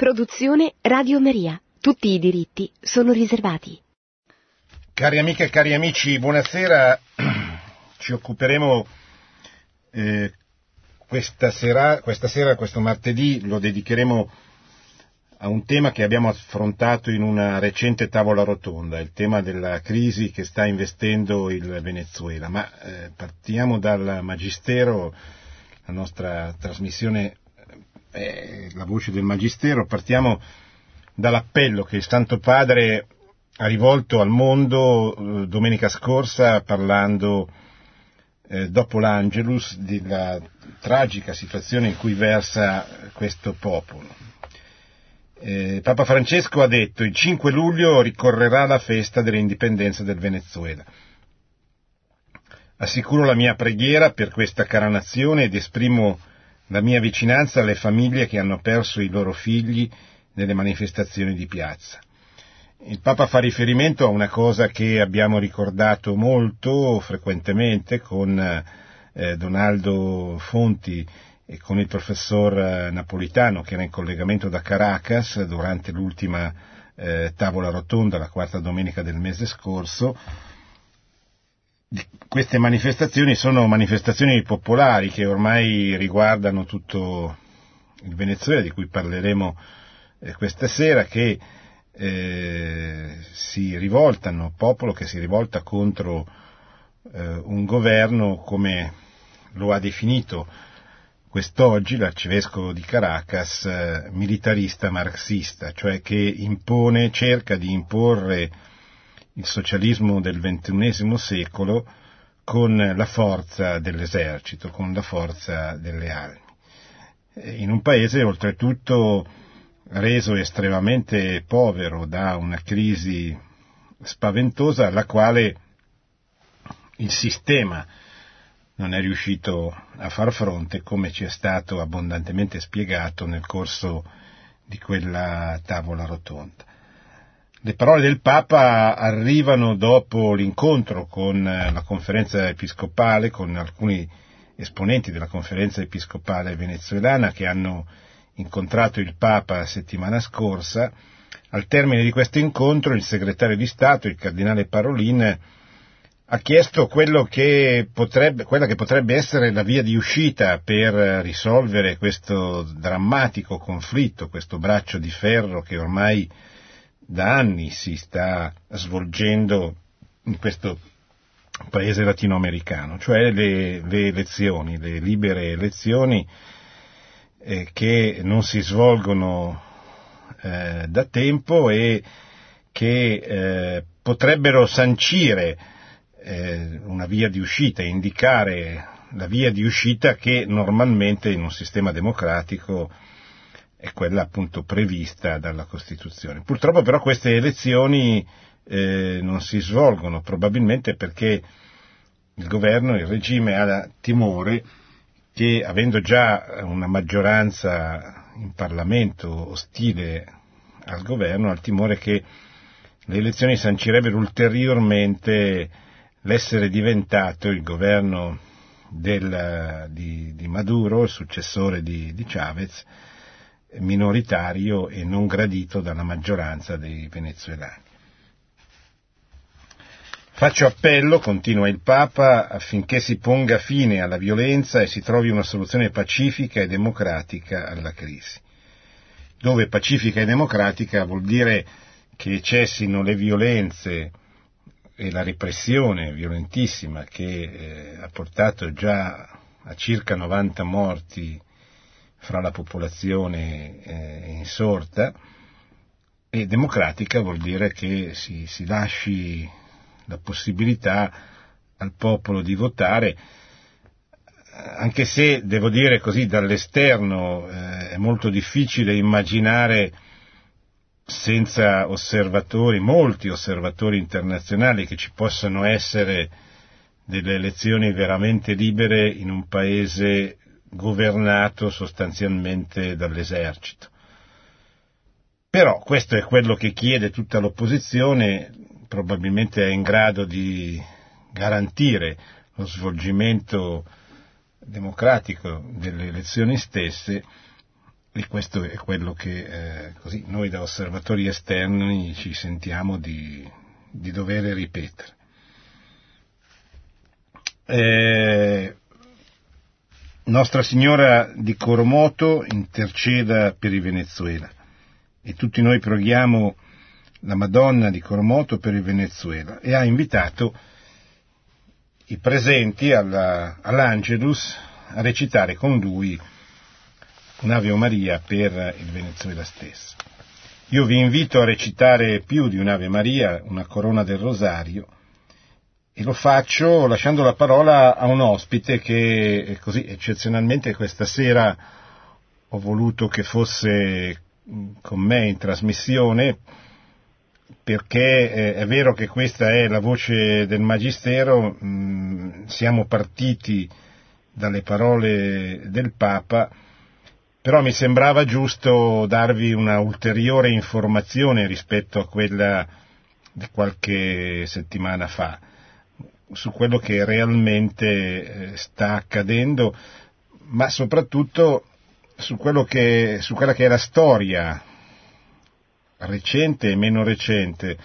Produzione Radio Maria. Tutti i diritti sono riservati. Cari amiche e cari amici, buonasera. Ci occuperemo eh, questa, sera, questa sera, questo martedì, lo dedicheremo a un tema che abbiamo affrontato in una recente tavola rotonda, il tema della crisi che sta investendo il Venezuela. Ma eh, partiamo dal Magistero, la nostra trasmissione è la voce del Magistero, partiamo dall'appello che il Santo Padre ha rivolto al mondo eh, domenica scorsa parlando eh, dopo l'Angelus della tragica situazione in cui versa questo popolo. Eh, Papa Francesco ha detto il 5 luglio ricorrerà la festa dell'indipendenza del Venezuela. Assicuro la mia preghiera per questa cara nazione ed esprimo la mia vicinanza alle famiglie che hanno perso i loro figli nelle manifestazioni di piazza. Il Papa fa riferimento a una cosa che abbiamo ricordato molto frequentemente con eh, Donaldo Fonti e con il professor eh, Napolitano che era in collegamento da Caracas durante l'ultima eh, tavola rotonda, la quarta domenica del mese scorso, queste manifestazioni sono manifestazioni popolari che ormai riguardano tutto il Venezuela, di cui parleremo eh, questa sera, che eh, si rivoltano, popolo che si rivolta contro eh, un governo come lo ha definito quest'oggi l'arcivescovo di Caracas militarista marxista, cioè che impone, cerca di imporre il socialismo del XXI secolo con la forza dell'esercito, con la forza delle armi. In un paese oltretutto reso estremamente povero da una crisi spaventosa alla quale il sistema non è riuscito a far fronte come ci è stato abbondantemente spiegato nel corso di quella tavola rotonda. Le parole del Papa arrivano dopo l'incontro con la conferenza episcopale, con alcuni esponenti della conferenza episcopale venezuelana che hanno incontrato il Papa la settimana scorsa. Al termine di questo incontro il segretario di Stato, il cardinale Parolin, ha chiesto che potrebbe, quella che potrebbe essere la via di uscita per risolvere questo drammatico conflitto, questo braccio di ferro che ormai da anni si sta svolgendo in questo paese latinoamericano, cioè le, le elezioni, le libere elezioni eh, che non si svolgono eh, da tempo e che eh, potrebbero sancire eh, una via di uscita, indicare la via di uscita che normalmente in un sistema democratico è quella appunto prevista dalla Costituzione. Purtroppo però queste elezioni eh, non si svolgono, probabilmente perché il governo, il regime ha timore che avendo già una maggioranza in Parlamento ostile al governo, ha il timore che le elezioni sancirebbero ulteriormente l'essere diventato il governo del, di, di, Maduro, il successore di, di Chavez, minoritario e non gradito dalla maggioranza dei venezuelani. Faccio appello, continua il Papa, affinché si ponga fine alla violenza e si trovi una soluzione pacifica e democratica alla crisi. Dove pacifica e democratica vuol dire che cessino le violenze e la repressione violentissima che eh, ha portato già a circa 90 morti fra la popolazione eh, insorta e democratica vuol dire che si, si lasci la possibilità al popolo di votare, anche se devo dire così dall'esterno eh, è molto difficile immaginare senza osservatori, molti osservatori internazionali che ci possano essere delle elezioni veramente libere in un paese governato sostanzialmente dall'esercito. Però questo è quello che chiede tutta l'opposizione, probabilmente è in grado di garantire lo svolgimento democratico delle elezioni stesse e questo è quello che eh, così noi da osservatori esterni ci sentiamo di, di dover ripetere. Eh, Nostra Signora di Coromoto interceda per il Venezuela e tutti noi preghiamo la Madonna di Coromoto per il Venezuela e ha invitato i presenti alla, all'Angelus a recitare con lui un'Ave Maria per il Venezuela stesso. Io vi invito a recitare più di un'Ave Maria, una corona del Rosario, e lo faccio lasciando la parola a un ospite che così eccezionalmente questa sera ho voluto che fosse con me in trasmissione perché eh, è vero che questa è la voce del Magistero, mm, siamo partiti dalle parole del Papa, però mi sembrava giusto darvi una ulteriore informazione rispetto a quella di qualche settimana fa, su quello che realmente eh, sta accadendo, ma soprattutto su, che, su quella che è la storia recente e meno recente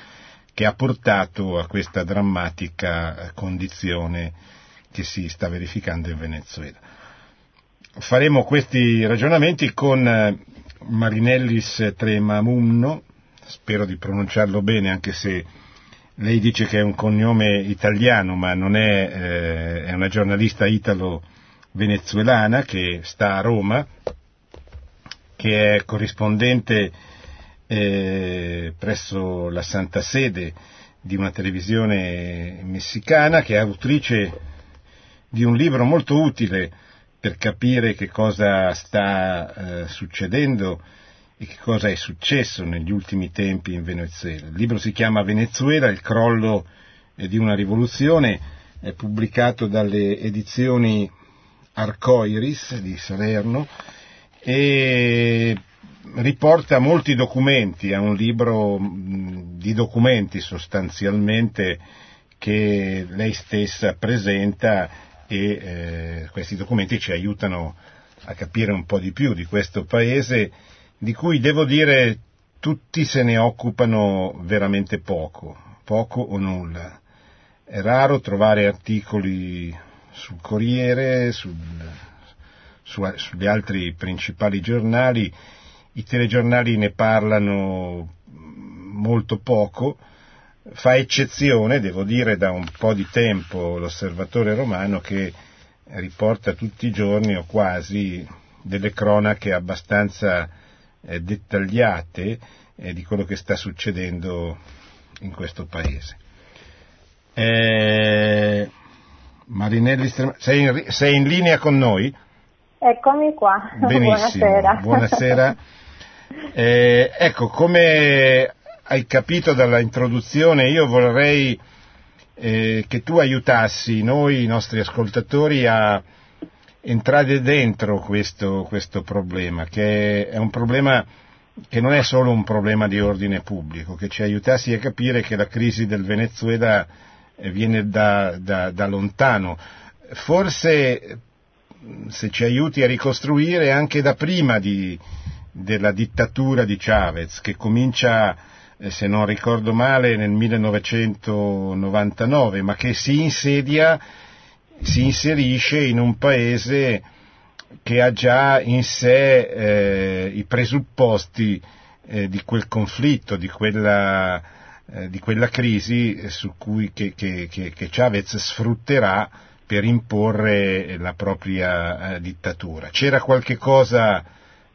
che ha portato a questa drammatica condizione che si sta verificando in Venezuela. Faremo questi ragionamenti con eh, Marinellis Tremamumno, spero di pronunciarlo bene anche se lei dice che è un cognome italiano ma non è, eh, è una giornalista italo-venezuelana che sta a Roma, che è corrispondente eh, presso la Santa Sede di una televisione messicana, che è autrice di un libro molto utile per capire che cosa sta eh, succedendo e che cosa è successo negli ultimi tempi in Venezuela. Il libro si chiama Venezuela, il crollo eh, di una rivoluzione, è pubblicato dalle edizioni Arcoiris di Salerno e riporta molti documenti, è un libro di documenti sostanzialmente che lei stessa presenta e eh, questi documenti ci aiutano a capire un po' di più di questo paese di cui devo dire tutti se ne occupano veramente poco, poco o nulla. È raro trovare articoli sul Corriere, sul, su, sugli altri principali giornali i telegiornali ne parlano molto poco, fa eccezione, devo dire, da un po' di tempo l'osservatore romano che riporta tutti i giorni o quasi delle cronache abbastanza eh, dettagliate eh, di quello che sta succedendo in questo paese. Eh, Marinelli, sei in, sei in linea con noi? Eccomi qua. Benissimo. Buonasera. Buonasera. Eh, ecco, come hai capito dalla introduzione, io vorrei eh, che tu aiutassi noi, i nostri ascoltatori, a entrare dentro questo, questo problema, che è un problema che non è solo un problema di ordine pubblico, che ci aiutassi a capire che la crisi del Venezuela eh, viene da, da, da lontano. Forse se ci aiuti a ricostruire anche da prima di, della dittatura di Chavez, che comincia, eh, se non ricordo male, nel 1999, ma che si insedia, si inserisce in un paese che ha già in sé eh, i presupposti eh, di quel conflitto, di quella, eh, di quella crisi cui, che, che, che, Chavez sfrutterà per imporre la propria eh, dittatura. C'era qualche cosa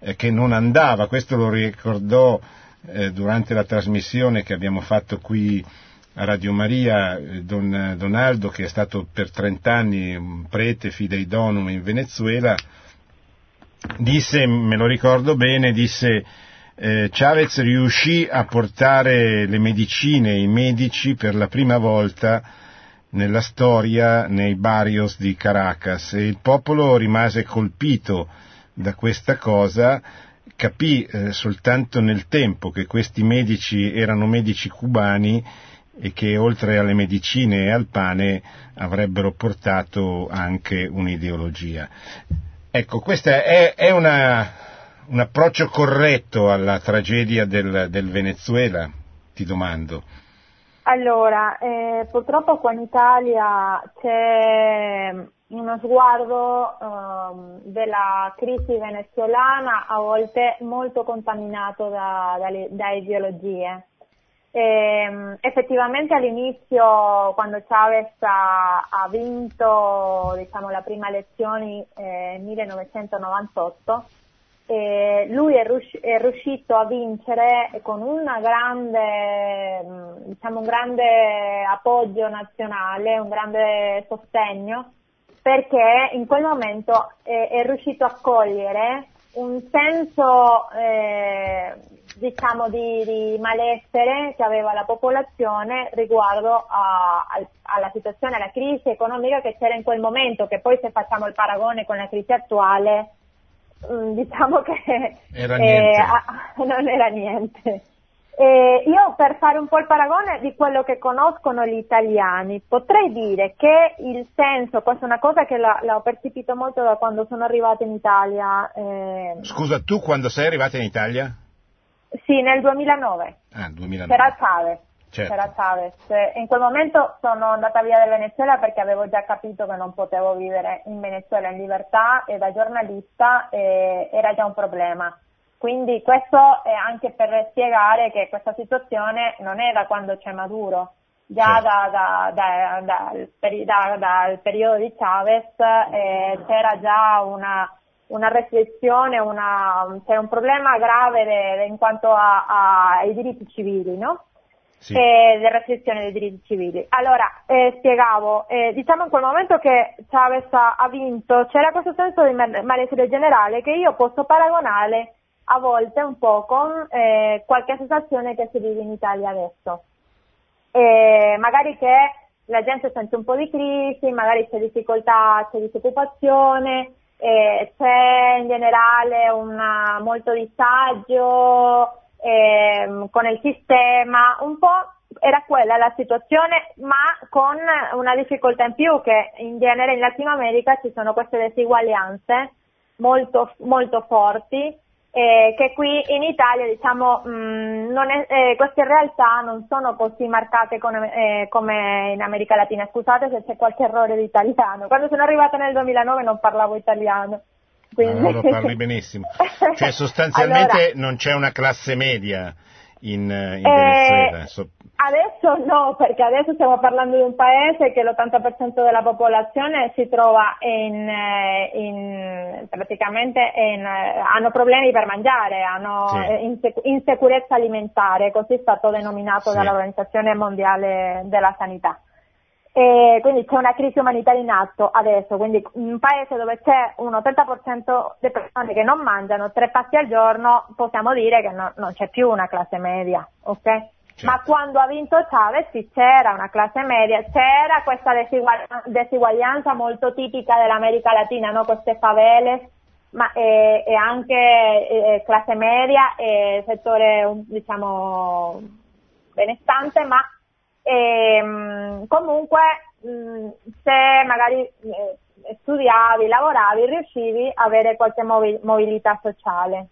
eh, che non andava, questo lo ricordò eh, durante la trasmissione che abbiamo fatto qui a Radio Maria eh, Don Donaldo che è stato per 30 anni un prete fidei donum in Venezuela, disse, me lo ricordo bene, disse eh, Chavez riuscì a portare le medicine i medici per la prima volta nella storia nei barrios di Caracas. E il popolo rimase colpito da questa cosa, capì eh, soltanto nel tempo che questi medici erano medici cubani e che oltre alle medicine e al pane avrebbero portato anche un'ideologia. Ecco, questa è, è una, un approccio corretto alla tragedia del, del Venezuela, ti domando. Allora, eh, purtroppo qua in Italia c'è uno sguardo um, della crisi venezuelana a volte molto contaminato da, da, da ideologie. E, ehm, effettivamente all'inizio, quando Chavez ha, ha vinto diciamo, la prima elezione nel eh, 1998, eh, lui è, riusci- è, riuscito a vincere con grande, mm, diciamo, un grande appoggio nazionale, un grande sostegno, perché in quel momento è, è riuscito a cogliere un senso eh, diciamo di, di, malessere che aveva la popolazione riguardo a, a, alla situazione, alla crisi economica che c'era in quel momento, che poi se facciamo il paragone con la crisi attuale Mm, diciamo che era eh, non era niente. Eh, io per fare un po' il paragone di quello che conoscono gli italiani, potrei dire che il senso, questa è una cosa che la, l'ho percepito molto da quando sono arrivata in Italia. Eh... Scusa, tu quando sei arrivata in Italia? Sì, nel 2009. Ah, 2009. Per Chavez. Certo. C'era Chavez. In quel momento sono andata via dal Venezuela perché avevo già capito che non potevo vivere in Venezuela in libertà e da giornalista eh, era già un problema. Quindi questo è anche per spiegare che questa situazione non è da quando c'è Maduro, già certo. da, da, da, dal, dal, periodo di Chavez eh, c'era già una, una restrizione, una, c'era un problema grave in quanto a, a, ai diritti civili, no? sì. e le restrizioni dei diritti civili. Allora, eh, spiegavo, eh, diciamo in quel momento che Chavez ha vinto c'era questo senso di malessere generale che io posso paragonare a volte un po' con eh, qualche sensazione che si vive in Italia adesso. magari che la gente sente un po' di crisi, magari c'è difficoltà, c'è disoccupazione, c'è in generale una, molto disagio, ehm, con il sistema, un po' era quella la situazione, ma con una difficoltà in più che in genere in Latino America ci sono queste disuguaglianze molto, molto forti eh, che qui in Italia diciamo mh, mm, è, eh, queste realtà non sono così marcate come, eh, come, in America Latina. Scusate se c'è qualche errore di italiano. Quando sono arrivata nel 2009 non parlavo italiano. Quindi... Lo parli benissimo. Cioè sostanzialmente allora, non c'è una classe media in, in eh, Venezuela. So... Adesso no, perché adesso stiamo parlando di un paese che l'80% della popolazione si trova in, eh, in praticamente in, eh, hanno problemi per mangiare, hanno sì. insicurezza alimentare, così è stato denominato sì. dall'Organizzazione Mondiale della Sanità. E quindi c'è una crisi umanitaria in atto adesso, quindi in un paese dove c'è un 80% di persone che non mangiano tre pasti al giorno, possiamo dire che no, non c'è più una classe media, ok? Certo. Ma quando ha vinto Chavez sì, c'era una classe media, c'era questa disuguaglianza molto tipica dell'America Latina, no? queste favele, ma e, e anche e, classe media e settore diciamo benestante, ma e, ehm, comunque mh, se magari eh, studiavi, lavoravi, riuscivi a avere qualche mobilità sociale.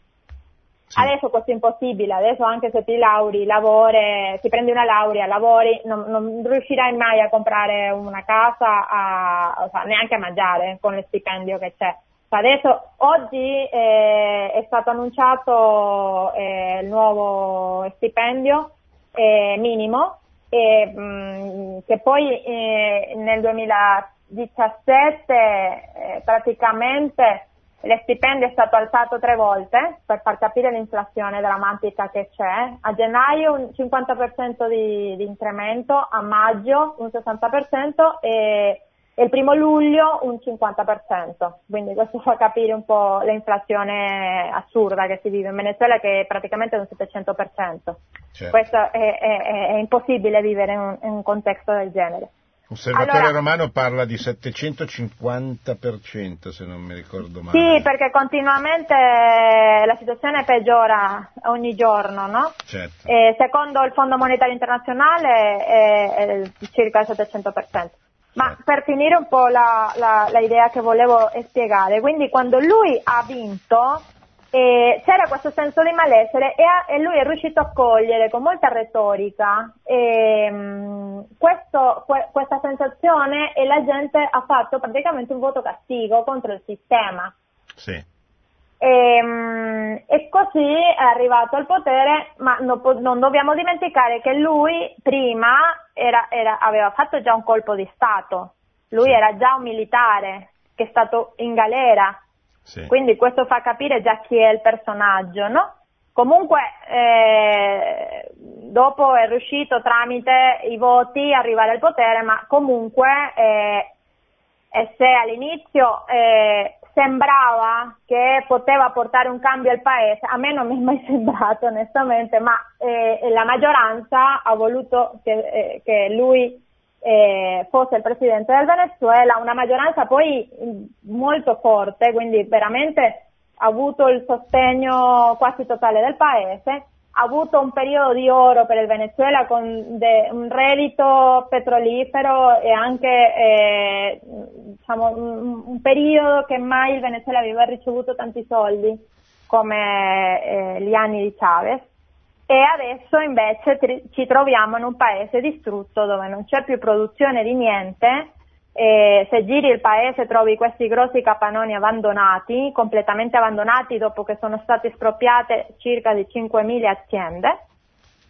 Sì. Adesso questo è impossibile, adesso anche se ti lauri, lavori, ti prendi una laurea, lavori, non, non riuscirai mai a comprare una casa, a, cioè, neanche a mangiare con lo stipendio che c'è. Adesso, oggi eh, è stato annunciato eh, il nuovo stipendio eh, minimo e, mh, che poi eh, nel 2017 eh, praticamente lo stipendio è stato alzato tre volte per far capire l'inflazione drammatica che c'è. A gennaio un 50% di, di incremento, a maggio un 60% e e il primo luglio un 50%, quindi questo fa capire un po' l'inflazione assurda che si vive in Venezuela che è praticamente un 700%. Certo. Questo è, è, è, impossibile vivere in un, in un contesto del genere. L'osservatore allora, romano parla di 750% se non mi ricordo male. Sì, perché continuamente la situazione peggiora ogni giorno, no? Certo. secondo il Fondo Monetario Internazionale è, è circa il 700%. Ma certo. per finire un po' la, la, la idea che volevo spiegare, quindi quando lui ha vinto, E c'era questo senso di malessere e, a, e, lui è riuscito a cogliere con molta retorica e, um, questo, que, questa sensazione e la gente ha fatto praticamente un voto castigo contro il sistema. Sì. E, um, e, così è arrivato al potere, ma non, non dobbiamo dimenticare che lui prima era, era, aveva fatto già un colpo di Stato, lui sì. era già un militare che è stato in galera, sì. quindi questo fa capire già chi è il personaggio, no? Comunque eh, dopo è riuscito tramite i voti a arrivare al potere, ma comunque eh, se all'inizio eh, sembrava che poteva portare un cambio al paese, a me non mi è mai sembrato onestamente, ma eh, la maggioranza ha voluto che, eh, che lui eh, fosse il presidente del Venezuela, una maggioranza poi molto forte, quindi veramente ha avuto il sostegno quasi totale del paese ha avuto un periodo di oro per il Venezuela con de, un reddito petrolifero e anche eh, diciamo, un, un, periodo che mai il Venezuela aveva ricevuto tanti soldi come eh, gli anni di Chavez. E adesso invece tri- ci troviamo in un paese distrutto dove non c'è più produzione di niente e se giri il paese trovi questi grossi capannoni abbandonati, completamente abbandonati dopo che sono state espropriate circa di 5.000 aziende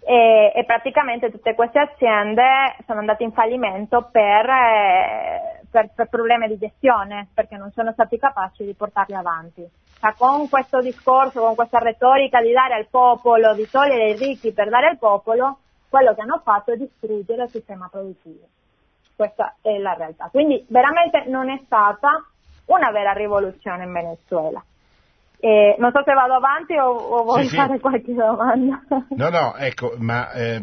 e, e, praticamente tutte queste aziende sono andate in fallimento per, eh, per, per, problemi di gestione, perché non sono stati capaci di portarli avanti. Ma con questo discorso, con questa retorica di dare al popolo, di togliere i ricchi per dare al popolo, quello che hanno fatto è distruggere il sistema produttivo questa è la realtà. Quindi veramente non è stata una vera rivoluzione in Venezuela. Eh, non so se vado avanti o, o vuoi sì, fare sì. qualche domanda. No, no, ecco, ma eh,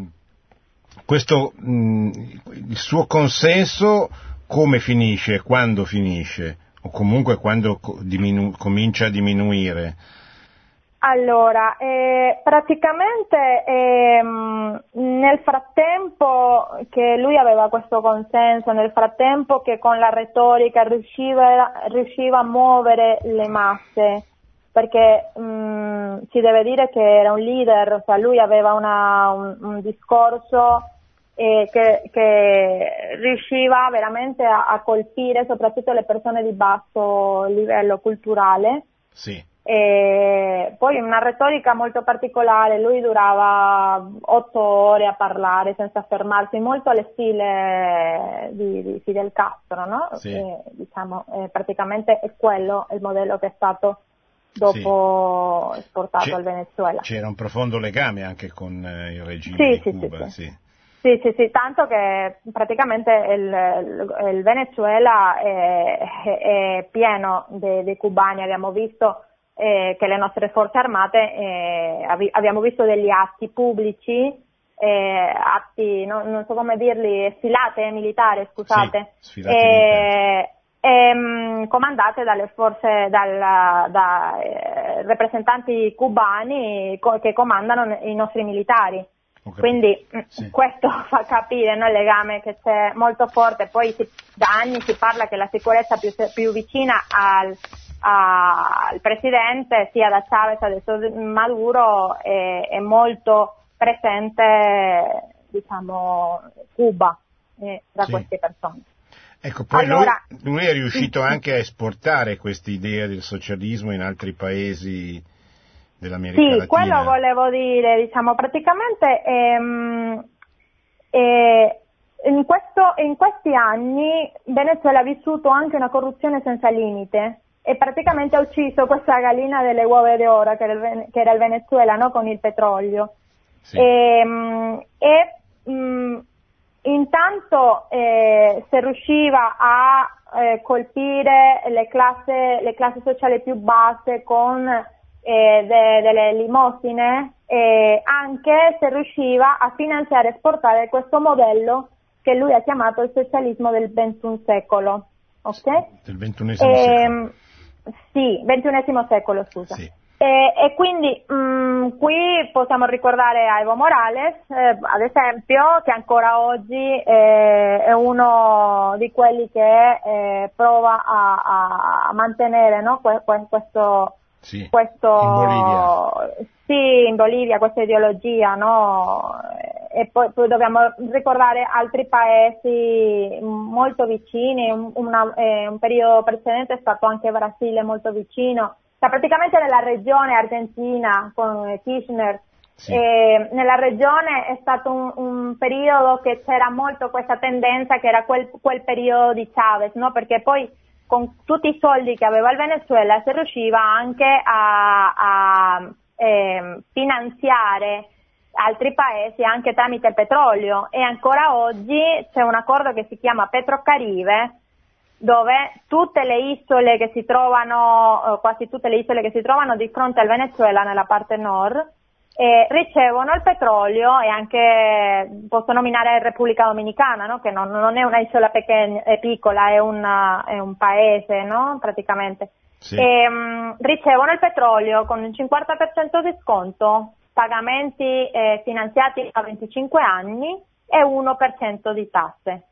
questo, mh, il suo consenso come finisce, quando finisce, o comunque quando diminu- comincia a diminuire? Allora, eh, praticamente ehm, nel frattempo che lui aveva questo consenso, nel frattempo che con la retorica riusciva, riusciva a muovere le masse, perché mh, mm, si deve dire che era un leader, cioè lui aveva una, un, un, discorso eh, che, che, riusciva veramente a, a colpire soprattutto le persone di basso livello culturale. Sì e poi una retorica molto particolare, lui durava otto ore a parlare senza fermarsi, molto alle stile di, di Fidel Castro, no? Sì. E, diciamo, eh, praticamente è quello il modello che è stato dopo sì. esportato C'è, al Venezuela. C'era un profondo legame anche con eh, il regime sì, di Cuba, sì. Sì, sì, sì, tanto che praticamente il, il Venezuela è, è, pieno dei cubani, abbiamo visto eh, che le nostre forze armate eh, abbiamo visto degli atti pubblici, eh, atti, no, non so come dirli, sfilate militari, scusate, sì, eh, ehm, comandate dalle forze, dal, da eh, rappresentanti cubani co- che comandano i nostri militari. Quindi mm, sì. questo fa capire no, il legame che c'è molto forte, poi si, da anni si parla che la sicurezza più, più vicina al, al presidente sia da Chavez adesso Maduro è, è molto presente diciamo Cuba eh, da sì. queste persone. Ecco, poi allora, lui, lui, è riuscito anche a esportare questa idea del socialismo in altri paesi dell'America sì, Latina. Sì, quello volevo dire, diciamo, praticamente ehm, eh, in, questo, in questi anni Venezuela ha vissuto anche una corruzione senza limite e praticamente ha ucciso questa gallina delle uova d'oro che era il, che era il Venezuela no? con il petrolio. Sì. Ehm, e, e mm, mh, intanto eh, se riusciva a eh, colpire le classi, le classi sociali più basse con eh, de, delle limosine, anche se riusciva a finanziare e esportare questo modello che lui ha chiamato il socialismo del XXI secolo. Okay? Del XXI secolo. Sì, XXI secolo, scusa. Sì. E, e, quindi mh, mm, qui possiamo ricordare Evo Morales, eh, ad esempio, che ancora oggi eh, è uno di quelli che eh, prova a, a mantenere no, que, questo sì, questo, in Bolivia. Sì, in Bolivia questa ideologia, no? E poi, poi, dobbiamo ricordare altri paesi molto vicini, un, una, eh, un periodo precedente è stato anche Brasile molto vicino, cioè praticamente nella regione argentina con Kirchner sì. E nella regione è stato un, un, periodo che c'era molto questa tendenza che era quel, quel periodo di Chavez, no? perché poi con tutti i soldi che aveva il Venezuela si riusciva anche a, a eh, finanziare altri paesi anche tramite petrolio. E ancora oggi c'è un accordo che si chiama Petrocaribe dove tutte le isole che si trovano, eh, quasi tutte le isole che si trovano di fronte al Venezuela nella parte nord, eh, ricevono il petrolio e anche posso nominare Repubblica Dominicana, no? che non, non, è una isola pechegna, è piccola, è, una, è un paese no? praticamente. Sì. E, um, ricevono il petrolio con un 50% di sconto, pagamenti eh, finanziati a 25 anni e 1% di tasse.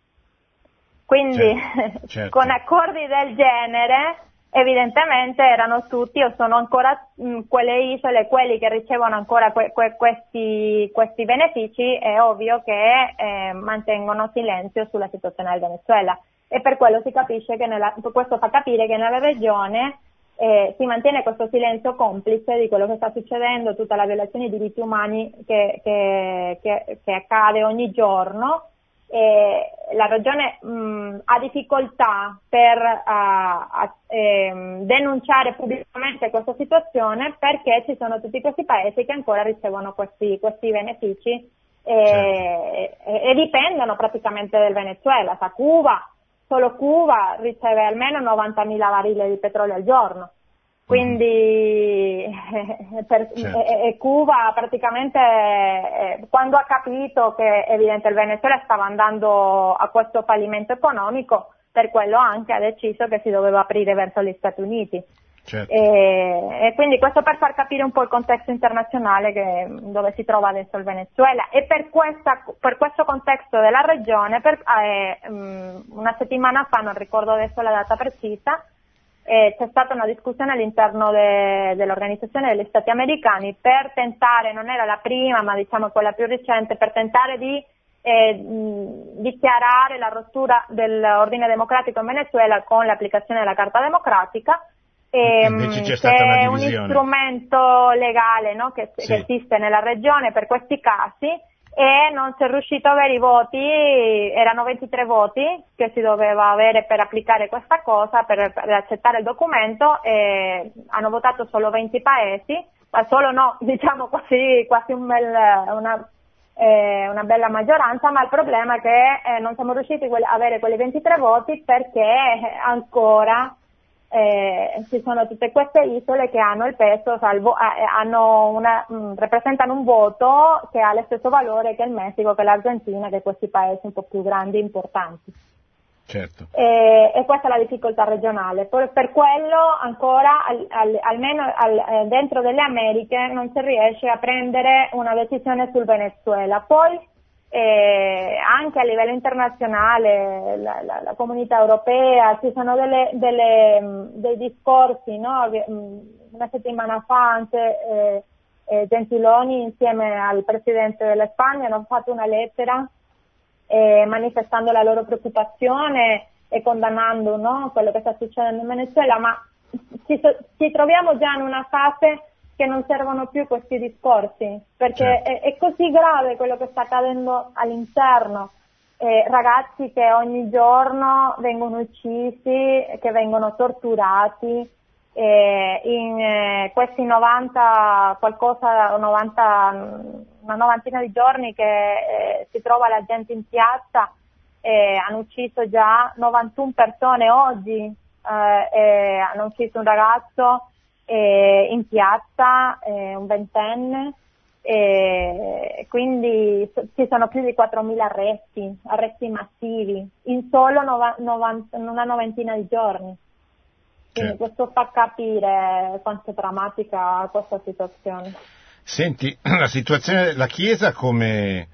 Quindi certo, certo. con accordi del genere evidentemente erano tutti o sono ancora mh, mm, quelle isole, quelli che ricevono ancora que- que- questi, questi, benefici, è ovvio che eh, mantengono silenzio sulla situazione del Venezuela. E per quello si capisce che nella, questo fa capire che nella regione eh, si mantiene questo silenzio complice di quello che sta succedendo, tutta la violazione dei diritti umani che, che, che, che accade ogni giorno eh, la Regione mh, ha difficoltà per uh, a, eh, denunciare pubblicamente questa situazione perché ci sono tutti questi paesi che ancora ricevono questi, questi benefici eh, certo. e, e, dipendono praticamente del Venezuela. Sa Cuba, solo Cuba riceve almeno 90.000 barili di petrolio al giorno. Quindi per, certo. e, e Cuba praticamente eh, quando ha capito che evidente il Venezuela stava andando a questo fallimento economico, per quello anche ha deciso che si doveva aprire verso gli Stati Uniti. Certo. E, e, quindi questo per far capire un po' il contesto internazionale che, dove si trova adesso il Venezuela e per, questa, per questo contesto della regione per, eh, una settimana fa, non ricordo adesso la data precisa, eh, c'è stata una discussione all'interno de, dell'Organizzazione degli Stati Americani per tentare, non era la prima ma diciamo quella più recente, per tentare di eh, dichiarare la rottura dell'ordine democratico in Venezuela con l'applicazione della Carta Democratica. Ehm, che è un strumento legale no, che, sì. che esiste nella regione per questi casi e non si è riuscito a avere i voti, erano 23 voti che si doveva avere per applicare questa cosa, per, per accettare il documento e hanno votato solo 20 paesi, ma solo no, diciamo quasi, quasi un bel, una, eh, una, bella maggioranza, ma il problema è che eh, non siamo riusciti a avere quei 23 voti perché ancora eh, ci sono tutte queste isole che hanno il peso, salvo, eh, una, mh, mm, rappresentano un voto che ha lo stesso valore che il Messico, che l'Argentina, che questi paesi un po' più grandi e importanti. Certo. E, e, questa è la difficoltà regionale. Per, per quello ancora, al, al, almeno al, eh, dentro delle Americhe, non si riesce a prendere una decisione sul Venezuela. Poi eh, anche a livello internazionale, la, la, la, comunità europea, ci sono delle, delle, mm, dei discorsi, no? Mm, una settimana fa anche eh, eh, Gentiloni insieme al Presidente della Spagna hanno fatto una lettera eh, manifestando la loro preoccupazione e condannando no? quello che sta succedendo in Venezuela, ma ci, ci troviamo già in una fase che non servono più questi discorsi, perché certo. è, è, così grave quello che sta accadendo all'interno. Eh, ragazzi che ogni giorno vengono uccisi, che vengono torturati, eh, in eh, questi 90, qualcosa, 90, una novantina di giorni che eh, si trova la gente in piazza, hanno ucciso già 91 persone oggi, eh, hanno ucciso un ragazzo, eh, in piazza, eh, un ventenne, eh, quindi ci sono più di 4.000 arresti, arresti massivi, in solo nova, novant, una novantina di giorni. Quindi questo fa capire quanto è drammatica questa situazione. Senti, la situazione, la Chiesa come,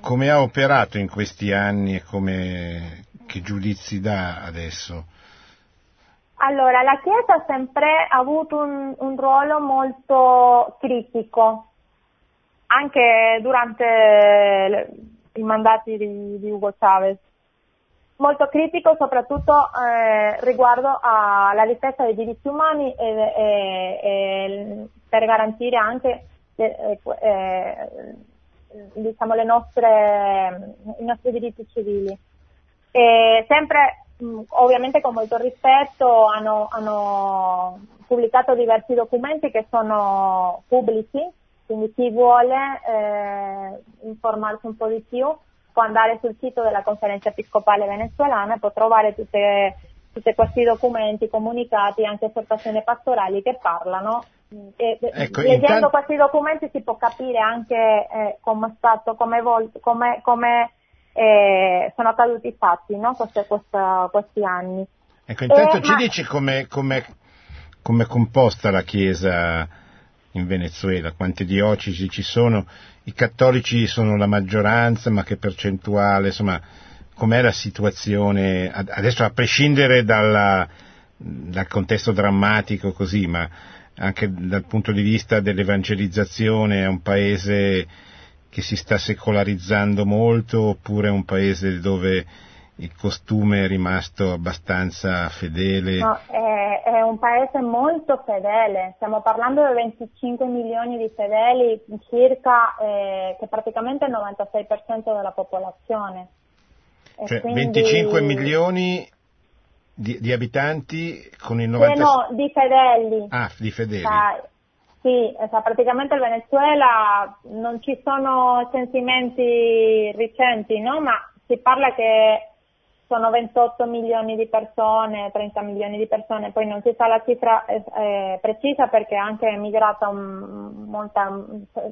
come ha operato in questi anni e come, che giudizi dà adesso? Allora, la Chiesa ha sempre avuto un, un ruolo molto critico, anche durante le, i mandati di, di, Ugo Chavez. Molto critico soprattutto eh, riguardo alla difesa dei diritti umani e, e, e per garantire anche eh, eh, diciamo, nostre, i nostri diritti civili. E sempre ovviamente con molto rispetto hanno, hanno, pubblicato diversi documenti che sono pubblici, quindi chi vuole eh, informarsi un po' di più può andare sul sito della conferenza episcopale venezuelana e può trovare tutte, tutti questi documenti, comunicati, anche esortazioni pastorali che parlano. E, ecco, leggendo intanto... questi documenti si può capire anche eh, come è stato, come, vol- come, come eh, sono accaduti fatti no? queste, questa, questi anni. Ecco, intanto e, ci ma... dici come è composta la Chiesa in Venezuela, quante diocesi ci sono, i cattolici sono la maggioranza, ma che percentuale, insomma, com'è la situazione, adesso a prescindere dalla, dal contesto drammatico così, ma anche dal punto di vista dell'evangelizzazione è un paese che si sta secolarizzando molto oppure è un paese dove il costume è rimasto abbastanza fedele? No, è, è, un paese molto fedele, stiamo parlando di 25 milioni di fedeli, circa, eh, che è praticamente il 96% della popolazione. Cioè quindi... 25 milioni di, di, abitanti con il 96%? Eh no, di fedeli. Ah, di fedeli. Cioè, sì, cioè praticamente il Venezuela non ci sono censimenti recenti, no? ma si parla che sono 28 milioni di persone, 30 milioni di persone, poi non si sa la cifra eh, precisa perché è anche emigrata un, molta,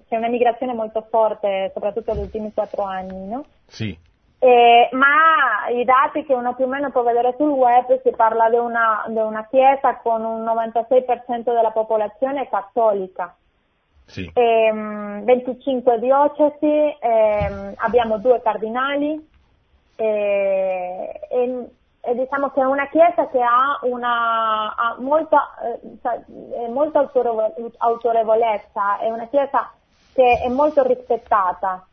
c'è un'emigrazione molto forte, soprattutto negli ultimi quattro anni, no? Sì. Eh, ma i dati che uno più o meno può vedere sul web si parla di una, di una chiesa con un 96% della popolazione cattolica. Sì. Eh, 25 diocesi, eh, abbiamo due cardinali e, e, diciamo che è una chiesa che ha, una, ha molta, eh, molta autorevolezza, è una chiesa che è molto rispettata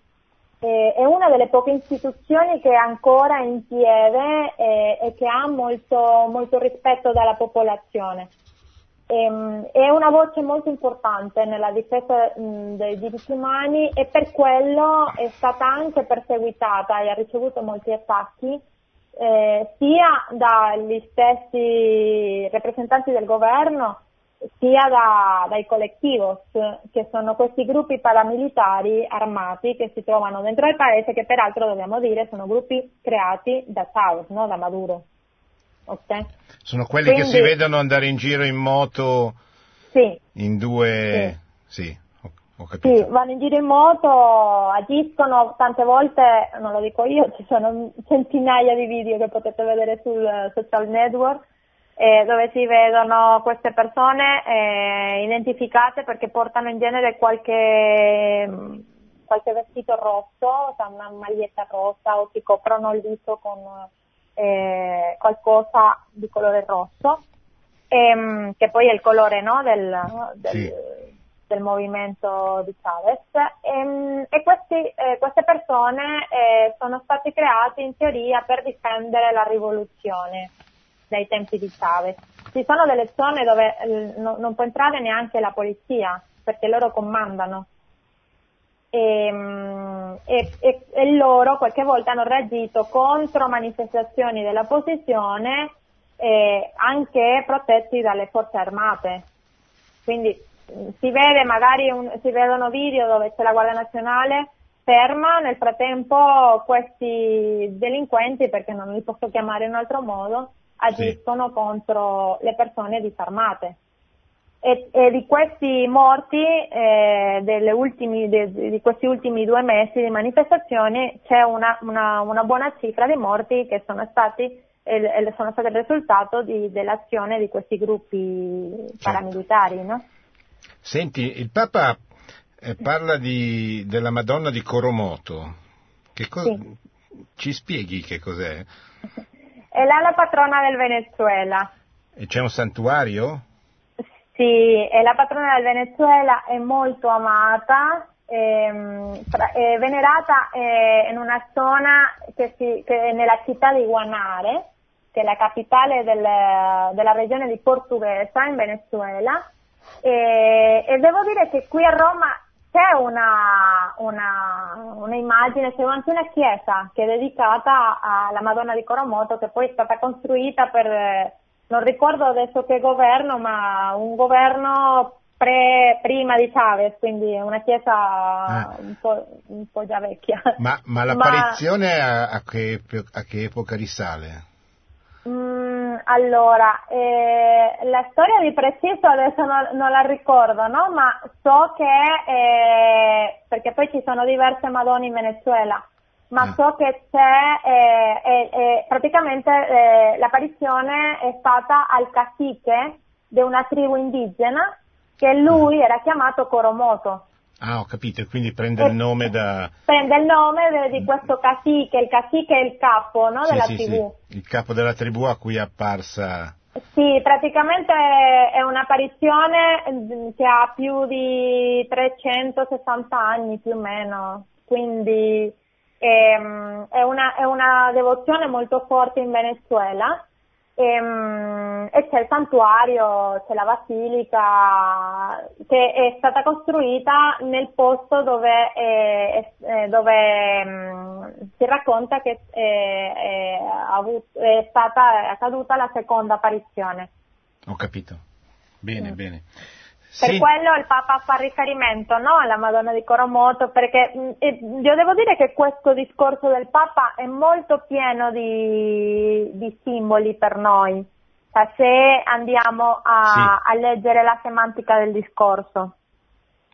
eh, è una delle poche istituzioni che è ancora in piede eh, e che ha molto, molto rispetto dalla popolazione. Ehm, è una voce molto importante nella difesa dei diritti umani e per quello è stata anche perseguitata e ha ricevuto molti attacchi eh, sia dagli stessi rappresentanti del governo sia da, dai collettivos, che sono questi gruppi paramilitari armati che si trovano dentro il paese, che peraltro dobbiamo dire sono gruppi creati da Chávez, no? da Maduro. Okay? Sono quelli Quindi, che si vedono andare in giro in moto sì, in due... Sì. sì. Sì, vanno in giro in moto, agiscono tante volte, non lo dico io, ci sono centinaia di video che potete vedere sul social network eh, dove si vedono queste persone eh, identificate perché portano in genere qualche, qualche vestito rosso, cioè una maglietta rossa o si coprono il viso con eh, qualcosa di colore rosso, ehm, che poi è il colore no, del, del, sì. del, movimento di Chavez. E, ehm, e questi, eh, queste persone eh, sono state create in teoria per difendere la rivoluzione dai tempi di Chavez. Ci sono delle zone dove eh, no, non può entrare neanche la polizia perché loro comandano. E, mm, e, e, e, loro qualche volta hanno reagito contro manifestazioni dell'opposizione eh, anche protetti dalle forze armate. Quindi mm, si vede magari un, si vedono video dove c'è la Guardia Nazionale ferma nel frattempo questi delinquenti perché non li posso chiamare in altro modo agiscono sì. contro le persone disarmate. E, e di questi morti, eh, ultimi, de, di questi ultimi due mesi di manifestazioni, c'è una, una, una buona cifra di morti che sono stati, eh, sono state il risultato di, dell'azione di questi gruppi certo. paramilitari. No? Senti, il Papa eh, parla di, della Madonna di Coromoto. Co- sì. Ci spieghi che cos'è? È la, la patrona del Venezuela. E c'è un santuario? Sì, la patrona del Venezuela è molto amata, ehm, è venerata eh, in una zona che, si, che è nella città di Guanare, che è la capitale del, della regione di Portuguesa in Venezuela. E, e, devo dire che qui a Roma c'è una, una, una, immagine, c'è anche una chiesa che è dedicata alla Madonna di Coromoto che poi è stata costruita per, non ricordo adesso che governo, ma un governo pre, prima di Chavez, quindi una chiesa ah. un, po', un, po', già vecchia. Ma, ma l'apparizione ma, a, a, che, a, che, epoca risale? Mm, allora, eh, la storia di preciso adesso non, non la ricordo, no? ma so che, eh, perché poi ci sono diverse Madonne in Venezuela, ma ah. so che c'è, eh, praticamente eh, l'apparizione è stata al cacique di una tribù indigena che lui era chiamato Coromoto. Ah, ho capito, quindi prende il nome da... Prende il nome di questo cacique, il cacique è il capo no, della sì, tribù. Sì, il capo della tribù a cui è apparsa... Sì, praticamente è un'apparizione mm, che ha più di 360 anni più o meno, quindi ehm, è una, è una devozione molto forte in Venezuela e, um, e, c'è il santuario, c'è la basilica che è stata costruita nel posto dove, è, è, dove um, si racconta che è, è, stata accaduta la seconda apparizione. Ho capito. Bene, mm. bene. Per sì. quello il Papa fa riferimento no, alla Madonna di Coromoto, perché mh, io devo dire che questo discorso del Papa è molto pieno di, di simboli per noi, cioè, se andiamo a, sì. a leggere la semantica del discorso.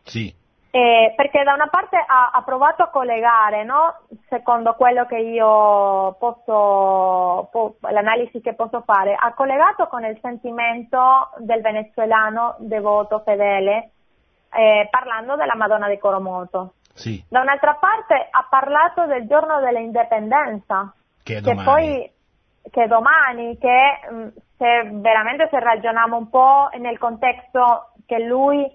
Sì. Eh, perché da una parte ha, ha provato a collegare, no? secondo quello che io posso, po, l'analisi che posso fare, ha collegato con il sentimento del venezuelano devoto fedele, eh, parlando della Madonna di Coromoto. Sì. Da un'altra parte ha parlato del giorno dell'indipendenza, che, che poi che domani, che mm, se veramente se ragioniamo un po' nel contesto che lui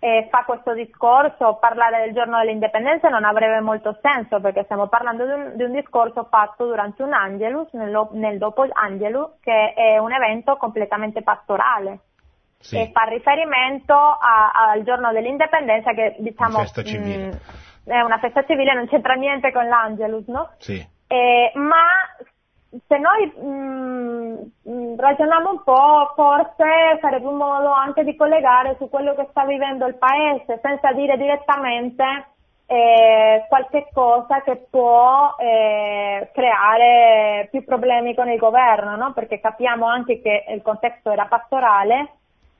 e fa questo discorso, parlare del giorno dell'indipendenza non avrebbe molto senso perché stiamo parlando di un, di un discorso fatto durante un Angelus, nel, nel dopo Angelus, che è un evento completamente pastorale. Sì. E fa riferimento a, al giorno dell'indipendenza che diciamo mh, è una festa civile, non c'entra niente con l'Angelus, no? Sì. Eh, ma se noi mh, mm, mm, ragioniamo un po', forse sarebbe un modo anche di collegare su quello che sta vivendo il paese, senza dire direttamente eh, qualche cosa che può eh, creare più problemi con il governo, no? perché capiamo anche che il contesto era pastorale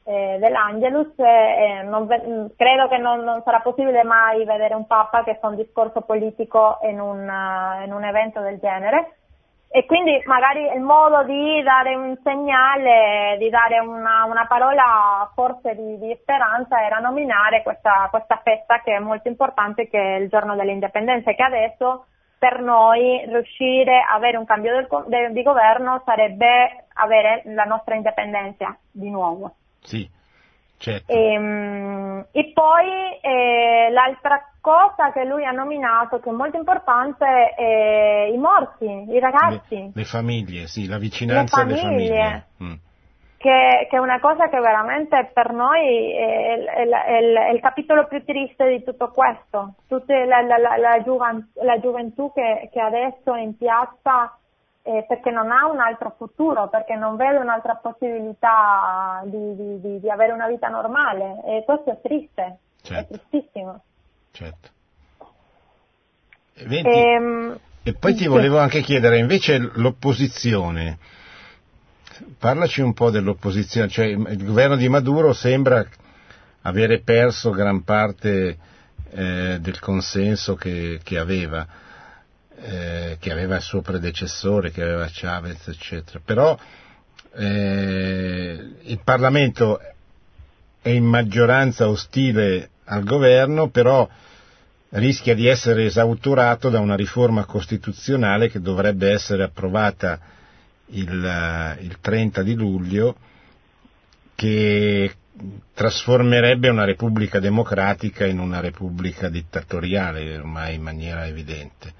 eh, dell'Angelus e ve- credo che non, non, sarà possibile mai vedere un Papa che fa un discorso politico in un, uh, in un evento del genere e quindi magari il modo di dare un segnale, di dare una, una parola forse di, di, speranza era nominare questa, questa, festa che è molto importante che è il giorno dell'indipendenza che adesso per noi riuscire a avere un cambio del, de, di governo sarebbe avere la nostra indipendenza di nuovo. Sì, certo. E, ehm, e poi eh, l'altra cosa che lui ha nominato, che è molto importante, è i morti, i ragazzi. Le, le famiglie, sì, la vicinanza alle famiglie. Mm. Che, che, è una cosa che veramente per noi è, è, è, è il capitolo più triste di tutto questo. Tutta la, la, la, la gioventù che, che, adesso è in piazza eh, perché non ha un altro futuro, perché non vede un'altra possibilità di, di, di, di avere una vita normale. E questo è triste, certo. è tristissimo certo. Vedi, ehm, e poi ti volevo anche chiedere, invece l'opposizione, parlaci un po' dell'opposizione, cioè il governo di Maduro sembra avere perso gran parte eh, del consenso che, che aveva, eh, che aveva il suo predecessore, che aveva Chavez, eccetera. Però eh, il Parlamento è in maggioranza ostile al governo, però rischia di essere esauturato da una riforma costituzionale che dovrebbe essere approvata il, il 30 di luglio che trasformerebbe una repubblica democratica in una repubblica dittatoriale ormai in maniera evidente.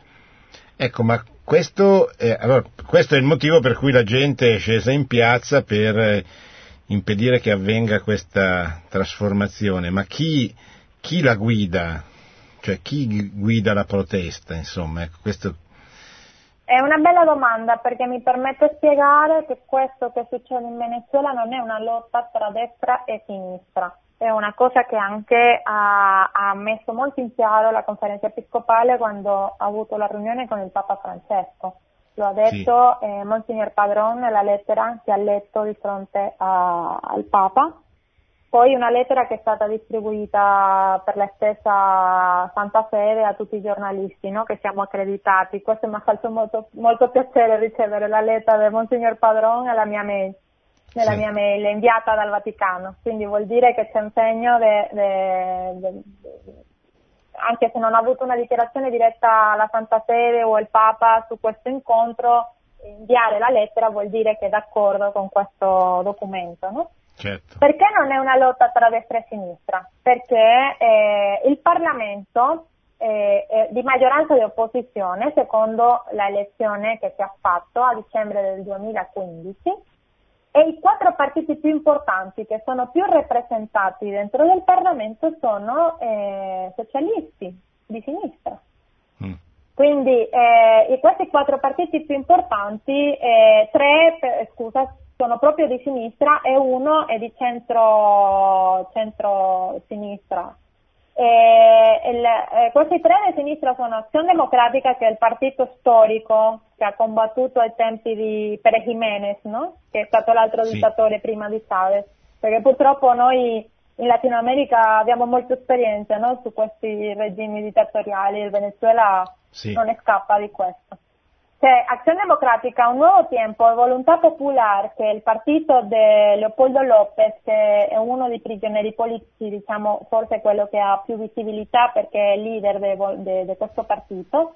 Ecco, ma questo, eh, allora, questo è il motivo per cui la gente è scesa in piazza per eh, impedire che avvenga questa trasformazione, ma chi, chi la guida? Cioè chi guida la protesta? Insomma, ecco, questo è una bella domanda perché mi permette di spiegare che questo che succede in Venezuela non è una lotta tra destra e sinistra, è una cosa che anche ha, ha messo molto in chiaro la conferenza episcopale quando ha avuto la riunione con il Papa Francesco. Lo ha detto sì. eh, Monsignor Padron nella lettera che ha letto di fronte a, al Papa poi una lettera che è stata distribuita per la stessa Santa Fede a tutti i giornalisti no? che siamo accreditati. Questo mi ha fatto molto, molto, piacere ricevere la lettera del Monsignor Padron nella mia mail, nella sì. mia mail inviata dal Vaticano. Quindi vuol dire che c'è un segno de, de, de, anche se non ha avuto una dichiarazione diretta alla Santa Fede o il Papa su questo incontro, inviare la lettera vuol dire che è d'accordo con questo documento. No? Certo. Perché non è una lotta tra destra e sinistra? Perché eh, il Parlamento eh, è di maggioranza di opposizione, secondo la elezione che si è fatto a dicembre del 2015, e i quattro partiti più importanti che sono più rappresentati dentro del Parlamento sono eh, socialisti di sinistra. Mm. Quindi eh, questi quattro partiti più importanti, eh, tre, per, scusa, sono proprio di sinistra e uno è di centro, centro-sinistra. E il, eh, questi tre di sinistra sono Azione Democratica, che è il partito storico che ha combattuto ai tempi di Pere Jiménez, no? che è stato l'altro sì. dittatore prima di Chavez, perché purtroppo noi in Latino America abbiamo molte esperienze no? su questi regimi dittatoriali, il Venezuela sì. non ne scappa di questo. C'è Acción Democrática, Un Nuevo Tiempo e Volontà Popular, che è il partito di Leopoldo López, che è uno dei prigionieri politici, diciamo forse quello che ha più visibilità perché è leader di questo partito.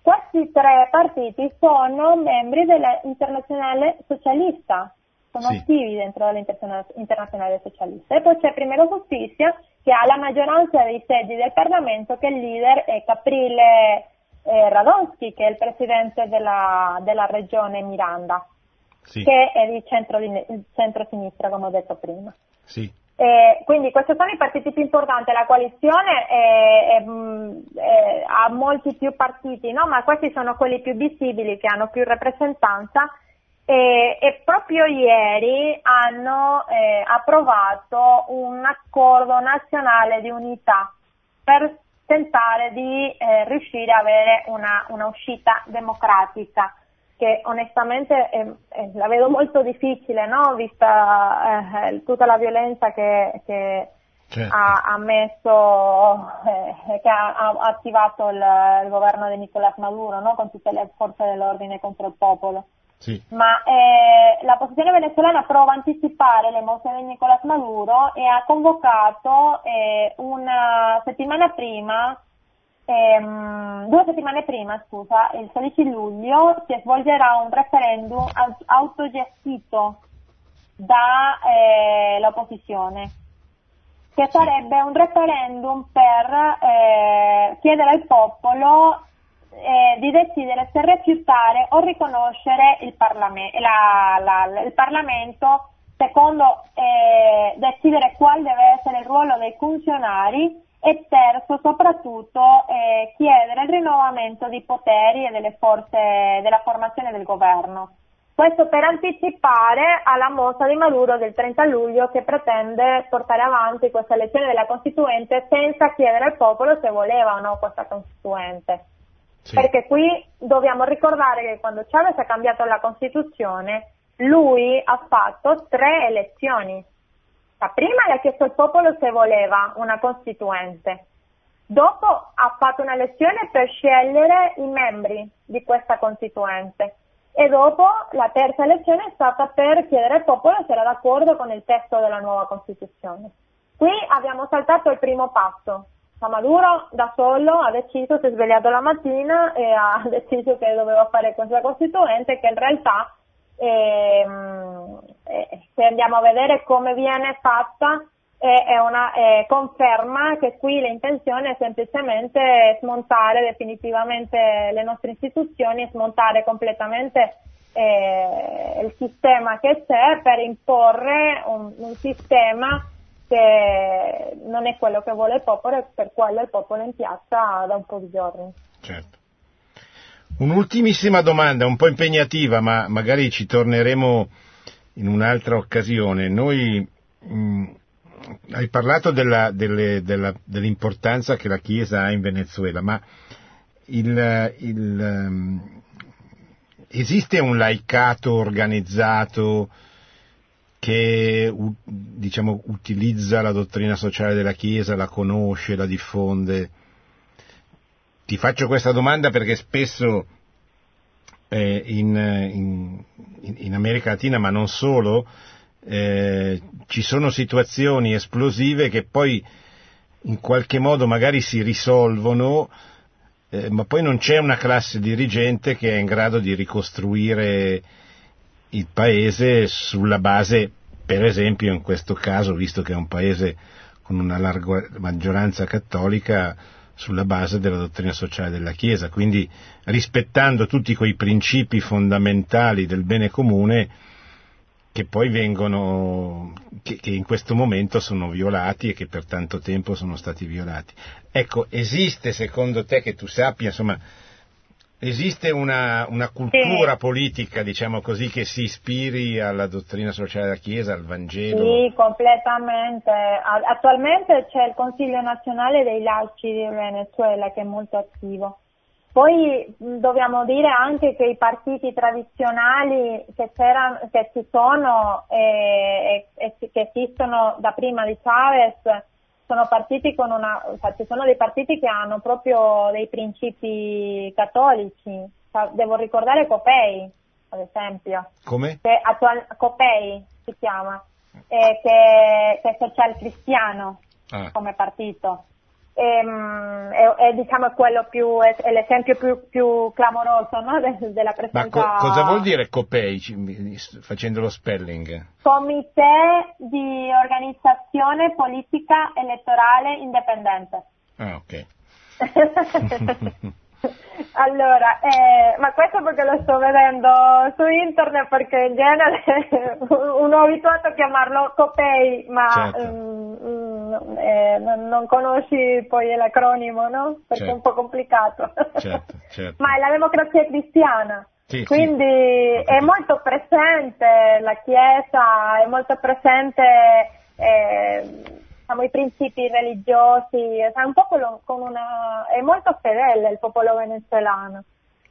Questi tre partiti sono membri dell'Internazionale Socialista, sono sì. attivi dentro l'Internazionale Socialista. E poi c'è Primero Giustizia, che ha la maggioranza dei seggi del Parlamento, che il leader è Caprile eh, Radonsky, che è il presidente della, della regione Miranda, sì. che è di centro, centro-sinistra, come ho detto prima. Sì. Eh, quindi questi sono i partiti più importanti, la coalizione è, è, è, ha molti più partiti, no? ma questi sono quelli più visibili, che hanno più rappresentanza e, e proprio ieri hanno eh, approvato un accordo nazionale di unità per tentare di eh, riuscire a avere una, una, uscita democratica che onestamente eh, eh, la vedo molto difficile, no? vista eh, tutta la violenza che, che certo. ha, ha, messo, eh, che ha, ha attivato il, il, governo di Nicolás Maduro no? con tutte le forze dell'ordine contro il popolo. Sì. Ma eh, la posizione venezuelana prova a anticipare le mosse di Nicolás Maduro e ha convocato eh, una settimana prima, ehm, due settimane prima, scusa, il 16 luglio si svolgerà un referendum autogestito dall'opposizione, eh, che sarebbe un referendum per eh, chiedere al popolo eh, di decidere se rifiutare o riconoscere il, Parlame- la, la, il Parlamento, secondo eh, decidere quale deve essere il ruolo dei funzionari e terzo soprattutto eh, chiedere il rinnovamento di poteri e delle forze della formazione del governo. Questo per anticipare alla mossa di Maduro del 30 luglio che pretende portare avanti questa elezione della Costituente senza chiedere al popolo se voleva o no questa Costituente. Perché qui dobbiamo ricordare che quando Chavez ha cambiato la Costituzione, lui ha fatto tre elezioni. La prima le ha chiesto al popolo se voleva una Costituente. Dopo ha fatto una elezione per scegliere i membri di questa Costituente. E dopo la terza elezione è stata per chiedere al popolo se era d'accordo con il testo della nuova Costituzione. Qui abbiamo saltato il primo passo, Maduro da solo ha deciso, si è svegliato la mattina e ha deciso che doveva fare questa costituente che in realtà ehm, eh, se andiamo a vedere come viene fatta è una conferma che qui l'intenzione è semplicemente smontare definitivamente le nostre istituzioni smontare completamente eh, il sistema che c'è per imporre un, un, sistema che non è quello che vuole il popolo e per quello il popolo è in piazza da un po' di giorni. Certo. Un'ultimissima domanda, un po' impegnativa, ma magari ci torneremo in un'altra occasione. Noi mh, mm, hai parlato della, delle, della, dell'importanza che la Chiesa ha in Venezuela, ma il, il, um, esiste un laicato organizzato che diciamo, utilizza la dottrina sociale della Chiesa, la conosce, la diffonde? Ti faccio questa domanda perché spesso eh, in, in, in America Latina, ma non solo, eh, ci sono situazioni esplosive che poi in qualche modo magari si risolvono, eh, ma poi non c'è una classe dirigente che è in grado di ricostruire il paese sulla base, per esempio in questo caso, visto che è un paese con una larga maggioranza cattolica, sulla base della dottrina sociale della Chiesa, quindi rispettando tutti quei principi fondamentali del bene comune che poi vengono, che, che, in questo momento sono violati e che per tanto tempo sono stati violati. Ecco, esiste secondo te che tu sappia, insomma, esiste una, una cultura sì. politica, diciamo così, che si ispiri alla dottrina sociale della Chiesa, al Vangelo? Sì, completamente. Attualmente c'è il Consiglio nazionale dei laici di Venezuela che è molto attivo poi dobbiamo dire anche che i partiti tradizionali che, che ci sono e, e, e, che esistono da prima di Chavez sono partiti con una, ci sono dei partiti che hanno proprio dei principi cattolici. Devo ricordare Copei, ad esempio. Come? Che attual, Copei si chiama, eh, che, che è social cristiano ah. come partito ehm, è, è, diciamo quello più, è, è l'esempio più, più clamoroso no? De, della presenza. Ma co- cosa vuol dire COPEI facendo lo spelling? Comité di organizzazione politica elettorale indipendente. Ah, ok. Allora, eh, ma questo perché lo sto vedendo su internet perché in genere uno è abituato a chiamarlo Copei, ma certo. mm, eh, non, non, conosci poi l'acronimo, no? Perché certo. è un po' complicato. Certo, certo. ma è la democrazia cristiana. Sì, Quindi sì. è molto presente la Chiesa, è molto presente eh, diciamo, i principi religiosi, è un popolo con una, è molto fedele il popolo venezuelano.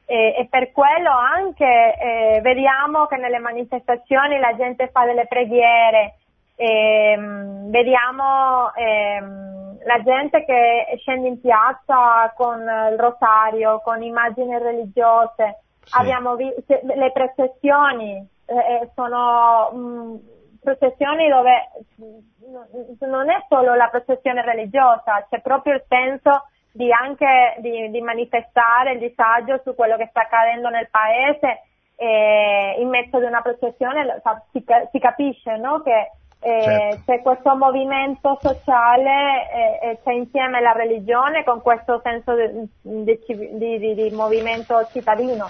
E, e per quello anche eh, vediamo che nelle manifestazioni la gente fa delle preghiere, e, um, vediamo um, la gente che scende in piazza con il rosario, con immagini religiose, sì. abbiamo visto le processioni, eh, eh, sono um, processioni dove non è solo la processione religiosa, c'è proprio il senso di anche di, di manifestare il disagio su quello che sta accadendo nel paese e in mezzo ad una processione si, si capisce no? che eh, certo. c'è questo movimento sociale e, e, c'è insieme la religione con questo senso di, di, di movimento cittadino,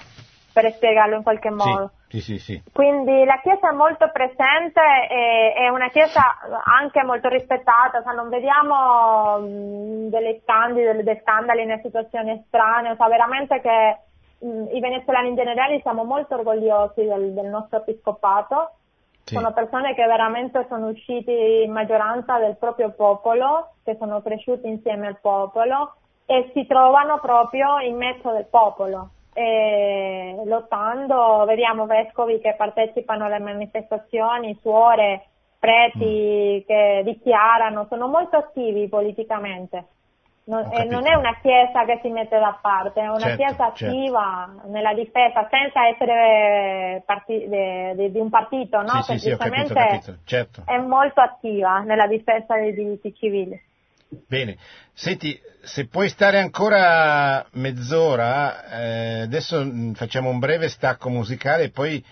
per spiegarlo in qualche modo. Sì. Sì, sì. Quindi la Chiesa è molto presente e è una Chiesa anche molto rispettata, cioè non vediamo mh, delle scandali, dei scandali in situazioni strane, cioè veramente che mh, i venezuelani in generale siamo molto orgogliosi del, del nostro episcopato, sì. sono persone che veramente sono usciti in maggioranza del proprio popolo, che sono cresciuti insieme al popolo e si trovano proprio in mezzo del popolo e lottando vediamo vescovi che partecipano alle manifestazioni, suore, preti mm. che dichiarano, sono molto attivi politicamente. Non, non, è una chiesa che si mette da parte, è una certo, chiesa certo. attiva certo. nella difesa senza essere parti, de, de, di un partito, no? Sì, sì, sì, capito, capito. Certo. è molto attiva nella difesa dei diritti civili. Bene, senti, se puoi stare ancora mezz'ora, eh, adesso mm, facciamo un breve stacco musicale e poi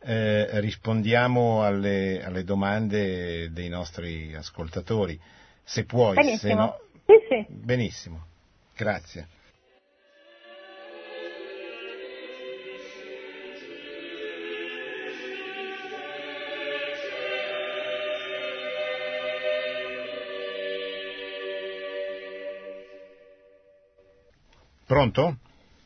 eh, rispondiamo alle, alle, domande dei nostri ascoltatori. Se puoi, Benissimo. se no... Sì, sì. Benissimo, grazie. Pronto?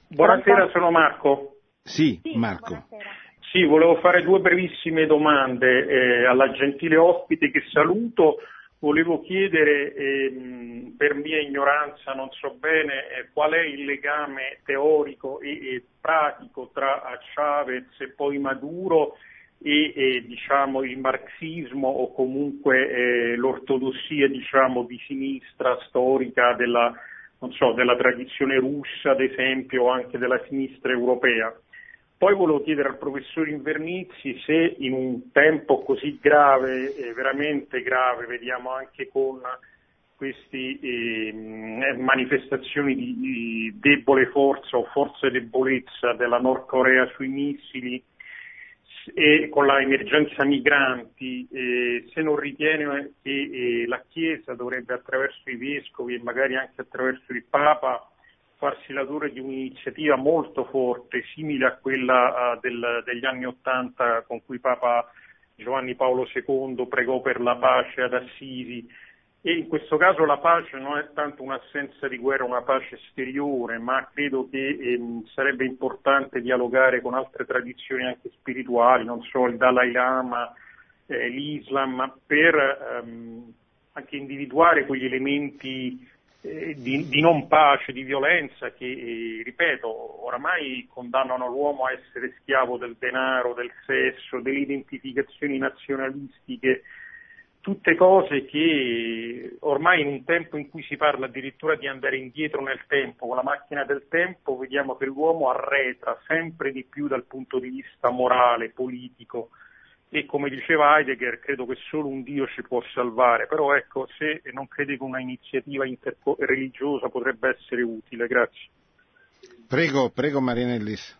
Buonasera, sono Marco. Sì, Marco. Buonasera. Sì, volevo fare due brevissime domande eh, alla gentile ospite che saluto. Volevo chiedere, ehm, per mia ignoranza, non so bene, eh, qual è il legame teorico e, e pratico tra Chavez e poi Maduro e, e diciamo, il marxismo o comunque eh, l'ortodossia diciamo, di sinistra storica della, so, della tradizione russa, ad esempio, o anche della sinistra europea. Poi volevo chiedere al professor Invernizzi se in un tempo così grave, eh, veramente grave, vediamo anche con queste eh, manifestazioni di, di, debole forza o forza e debolezza della Nord Corea sui missili e con la emergenza migranti, eh, se non ritiene che eh, la Chiesa dovrebbe attraverso i vescovi e magari anche attraverso il Papa farsi latore di un'iniziativa molto forte, simile a quella uh, del, degli anni Ottanta con cui Papa Giovanni Paolo II pregò per la pace ad Assisi. E in questo caso la pace non è tanto un'assenza di guerra, una pace esteriore, ma credo che ehm, sarebbe importante dialogare con altre tradizioni anche spirituali, non so, il Dalai Lama, eh, l'Islam, per ehm, anche individuare quegli elementi eh, di, di, non pace, di violenza che, eh, ripeto, oramai condannano l'uomo a essere schiavo del denaro, del sesso, delle identificazioni nazionalistiche, tutte cose che ormai in un tempo in cui si parla addirittura di andare indietro nel tempo, con la macchina del tempo, vediamo che l'uomo arretra sempre di più dal punto di vista morale, politico, e come diceva Heidegger credo che solo un Dio ci può salvare, però ecco se non crede che una iniziativa interreligiosa potrebbe essere utile, grazie. Prego, prego Marinellis.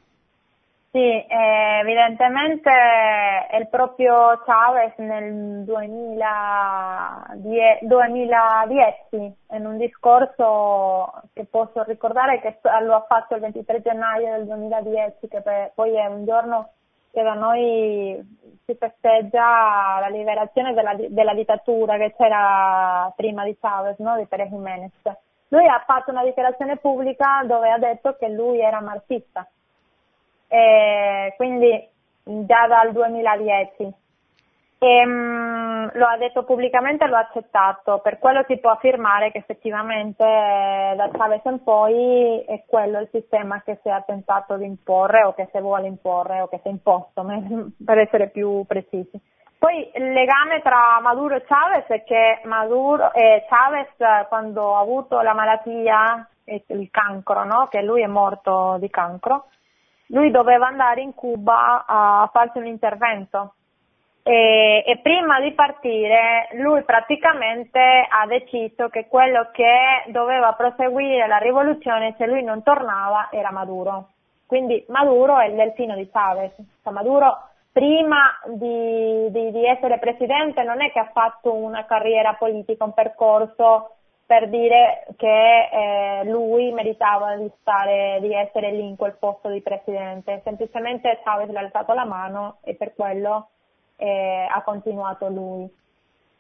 Sì, eh, evidentemente è il proprio Chavez nel 2010, 2010 in un discorso che posso ricordare che lo ha fatto il 23 gennaio del 2010, che poi è un giorno che da noi si festeggia la liberazione della, della dittatura che c'era prima di Chavez, no? di Pérez Jiménez. Lui ha fatto una dichiarazione pubblica dove ha detto che lui era marxista, e quindi già dal 2010. E, um, lo ha detto pubblicamente e lo ha accettato, per quello si può affermare che effettivamente eh, da Chavez in poi è quello il sistema che si è tentato di imporre o che si vuole imporre o che si è imposto, per essere più precisi. Poi il legame tra Maduro e Chavez è che Maduro, eh, Chavez quando ha avuto la malattia, il cancro, no? che lui è morto di cancro, lui doveva andare in Cuba a farsi un intervento e, e, prima di partire lui praticamente ha deciso che quello che doveva proseguire la rivoluzione se lui non tornava era Maduro. Quindi Maduro è il delfino di Chavez. Cioè, Maduro prima di, di, di, essere presidente non è che ha fatto una carriera politica, un percorso per dire che eh, lui meritava di, stare, di essere lì in quel posto di presidente. Semplicemente Chavez le ha alzato la mano e per quello eh, ha continuato lui.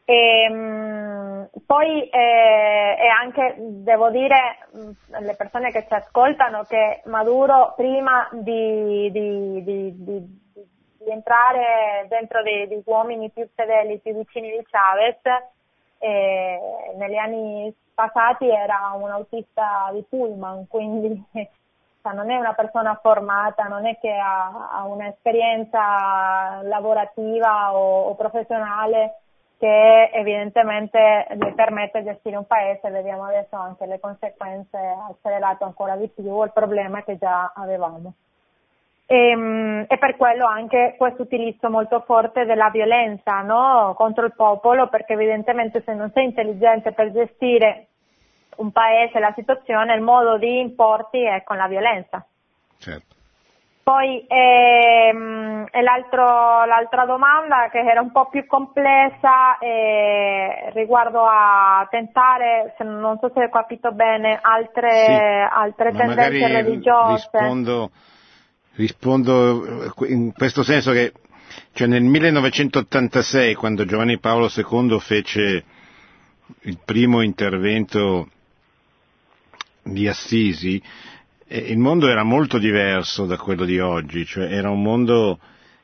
E, mh, mm, poi eh, e anche devo dire alle persone che ci ascoltano che Maduro prima di, di, di, di entrare dentro degli uomini più fedeli, più vicini di Chavez, eh, negli anni passati era un autista di Pullman, quindi cioè non è una persona formata, non è che ha, ha un'esperienza lavorativa o, o, professionale che evidentemente le permette di gestire un paese, vediamo adesso anche le conseguenze accelerate ancora di più, il problema che già avevamo. E, ehm, e, per quello anche questo utilizzo molto forte della violenza no? contro il popolo, perché evidentemente se non sei intelligente per gestire un paese, la situazione, il modo di importi è con la violenza. Certo. Poi ehm, l'altra domanda che era un po' più complessa eh, riguardo a tentare, se non so se ho capito bene, altre, sì, altre tendenze religiose. Rispondo, rispondo in questo senso che cioè nel 1986 quando Giovanni Paolo II fece il primo intervento di Assisi, il mondo era molto diverso da quello di oggi, cioè era un mondo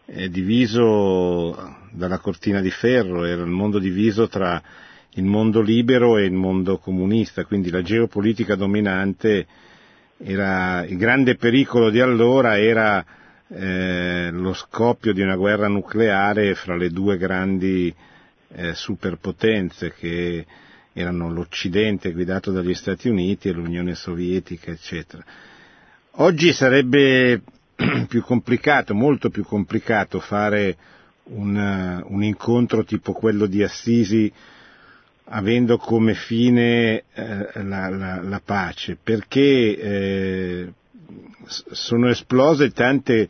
eh, diviso dalla cortina di ferro, era un mondo diviso tra il mondo libero e il mondo comunista, quindi la geopolitica dominante era il grande pericolo di allora era eh, lo scoppio di una guerra nucleare fra le due grandi eh, superpotenze che erano l'Occidente guidato dagli Stati Uniti e l'Unione Sovietica, eccetera. Oggi sarebbe più complicato, molto più complicato fare un, un incontro tipo quello di Assisi avendo come fine eh, la, la, la, pace, perché eh, sono esplose tante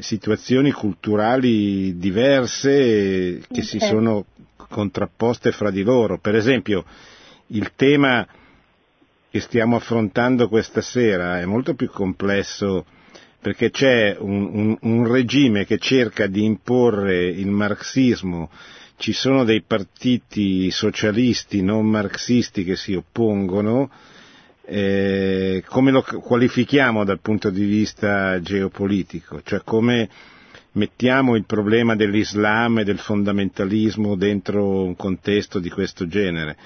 situazioni culturali diverse che si sono contrapposte fra di loro. Per esempio, il tema che stiamo affrontando questa sera è molto più complesso perché c'è un, un, un, regime che cerca di imporre il marxismo, ci sono dei partiti socialisti non marxisti che si oppongono, eh, come lo qualifichiamo dal punto di vista geopolitico? Cioè come mettiamo il problema dell'Islam e del fondamentalismo dentro un contesto di questo genere?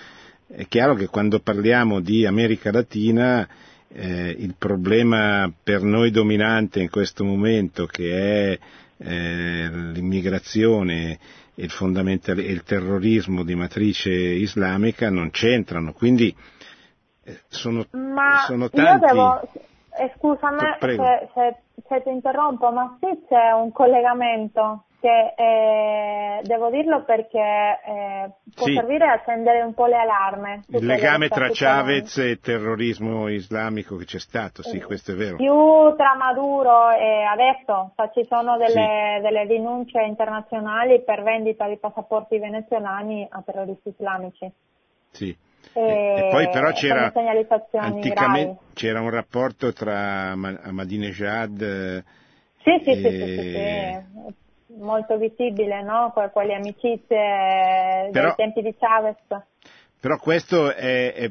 È chiaro che quando parliamo di America Latina eh, il problema per noi dominante in questo momento che è eh, l'immigrazione e il, e il, terrorismo di matrice islamica non c'entrano, quindi eh, sono, ma sono tanti... Io devo, eh, scusami se, se, se ti interrompo, ma sì c'è un collegamento che eh, devo dirlo perché eh, può sì. servire a accendere un po' le allarme. Il legame tra Chavez e terrorismo islamico che c'è stato, sì, questo è vero. Più tra Maduro e adesso, cioè, ci sono delle, sì. delle denunce internazionali per vendita di passaporti venezuelani a terroristi islamici. Sì. E, e, poi però c'era, anticamente, c'era un rapporto tra Ahmadinejad sì, sì, sì, sì, sì, sì molto visibile, no? quelle amicizie però, dei tempi di Chavez. Però questo è, è,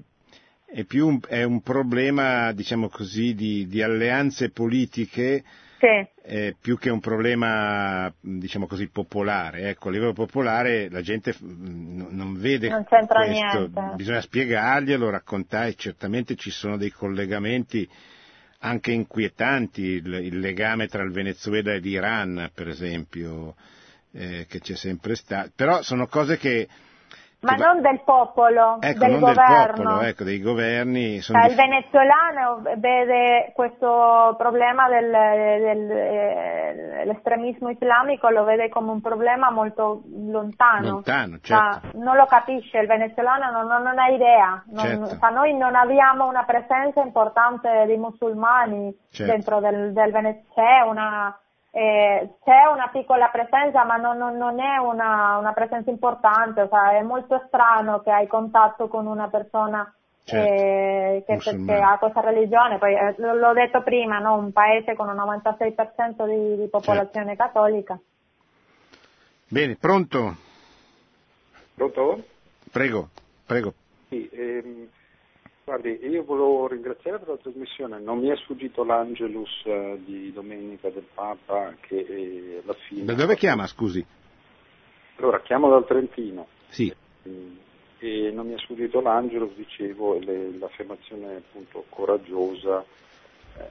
è più un, è un problema, diciamo così, di, di alleanze politiche sì. eh, più che un problema, diciamo così, popolare. Ecco, a livello popolare la gente mm, non vede non questo, niente. bisogna spiegarglielo, raccontare, certamente ci sono dei collegamenti anche inquietanti, il, il legame tra il Venezuela e l'Iran, per esempio, eh, che c'è sempre stato, però sono cose che ma non del popolo, ecco, del non governo. Del popolo, ecco, dei governi. Cioè, il venezuelano vede questo problema dell'estremismo del, islamico, lo vede come un problema molto lontano. Lontano, certo. non lo capisce, il venezuelano non, non, non ha idea. Non, certo. noi non abbiamo una presenza importante di musulmani certo. dentro del, del Venezuela, eh, c'è una piccola presenza ma non, non, non è una, una, presenza importante, cioè, è molto strano che hai contatto con una persona certo, eh, che, che, ha questa religione, poi eh, l'ho detto prima, no? un paese con un 96% di, di popolazione certo. cattolica. Bene, pronto? Pronto? Prego, prego. Sì, ehm, Guardi, io volevo ringraziare per la trasmissione, non mi è sfuggito l'Angelus eh, di domenica del Papa che eh, alla fine... Da dove chiama, scusi? Allora, chiamo dal Trentino. Sì. Mm, e non mi è sfuggito l'Angelus, dicevo, le, l'affermazione appunto coraggiosa, eh,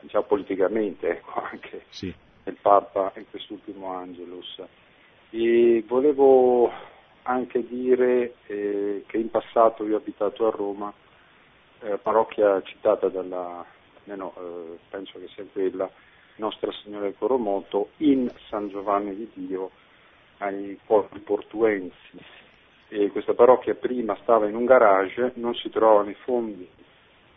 diciamo politicamente, ecco, anche sì. del Papa in quest'ultimo Angelus. E volevo anche dire eh, che in passato io ho abitato a Roma eh, parrocchia citata dalla, almeno eh, penso che sia quella, Nostra Signora del Coromoto, in San Giovanni di Dio ai Porti Portuensi. E questa parrocchia prima stava in un garage, non si trovavano i fondi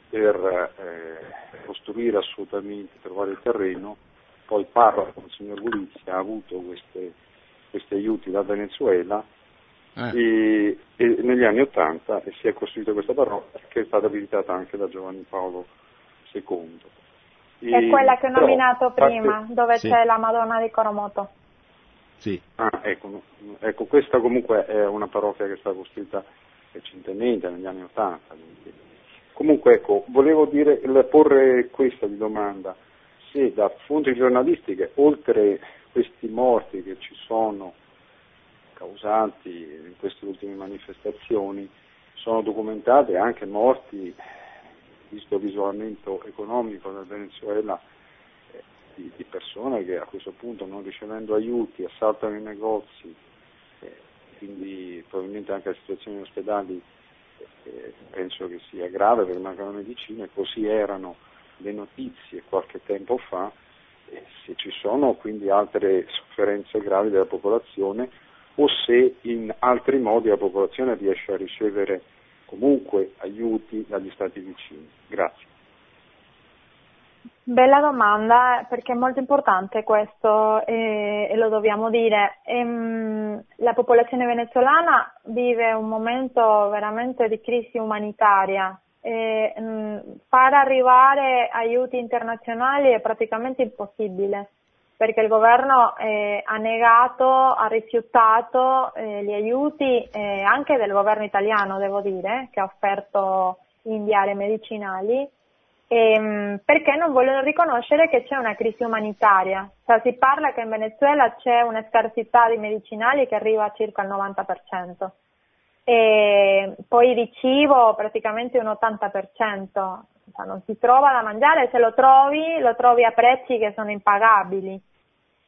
per eh, costruire assolutamente, trovare il terreno poi parla con il signor Gulizia, ha avuto queste, questi aiuti dal Venezuela eh. e, e, negli anni Ottanta si è costruita questa parrocchia che è stata visitata anche da Giovanni Paolo II. E, è quella che ho nominato prima, parte, dove sì. c'è la Madonna di Coromoto. Sì. Ah, ecco, ecco, questa comunque è una parrocchia che è stata costruita recentemente, negli anni Ottanta. Comunque ecco, volevo dire, porre questa di domanda, se da fonti giornalistiche, oltre questi morti che ci sono causanti in queste ultime manifestazioni, sono documentate anche morti, visto l'isolamento economico del Venezuela, eh, di, di, persone che a questo punto non ricevendo aiuti assaltano i negozi, eh, quindi probabilmente anche la situazione in ospedali eh, penso che sia grave per mancare medicina, così erano le notizie qualche tempo fa se ci sono quindi altre sofferenze gravi della popolazione o se in altri modi la popolazione riesce a ricevere comunque aiuti dagli stati vicini. Grazie. Bella domanda perché è molto importante questo e, e lo dobbiamo dire. Ehm, la popolazione venezuelana vive un momento veramente di crisi umanitaria e mh, mm, far arrivare aiuti internazionali è praticamente impossibile perché il governo eh, ha negato, ha rifiutato eh, gli aiuti eh, anche del governo italiano, devo dire, che ha offerto inviare medicinali, ehm, perché non vogliono riconoscere che c'è una crisi umanitaria. Cioè, si parla che in Venezuela c'è una scarsità di medicinali che arriva a circa il 90% e poi di cibo praticamente un 80%, cioè non si trova da mangiare, se lo trovi lo trovi a prezzi che sono impagabili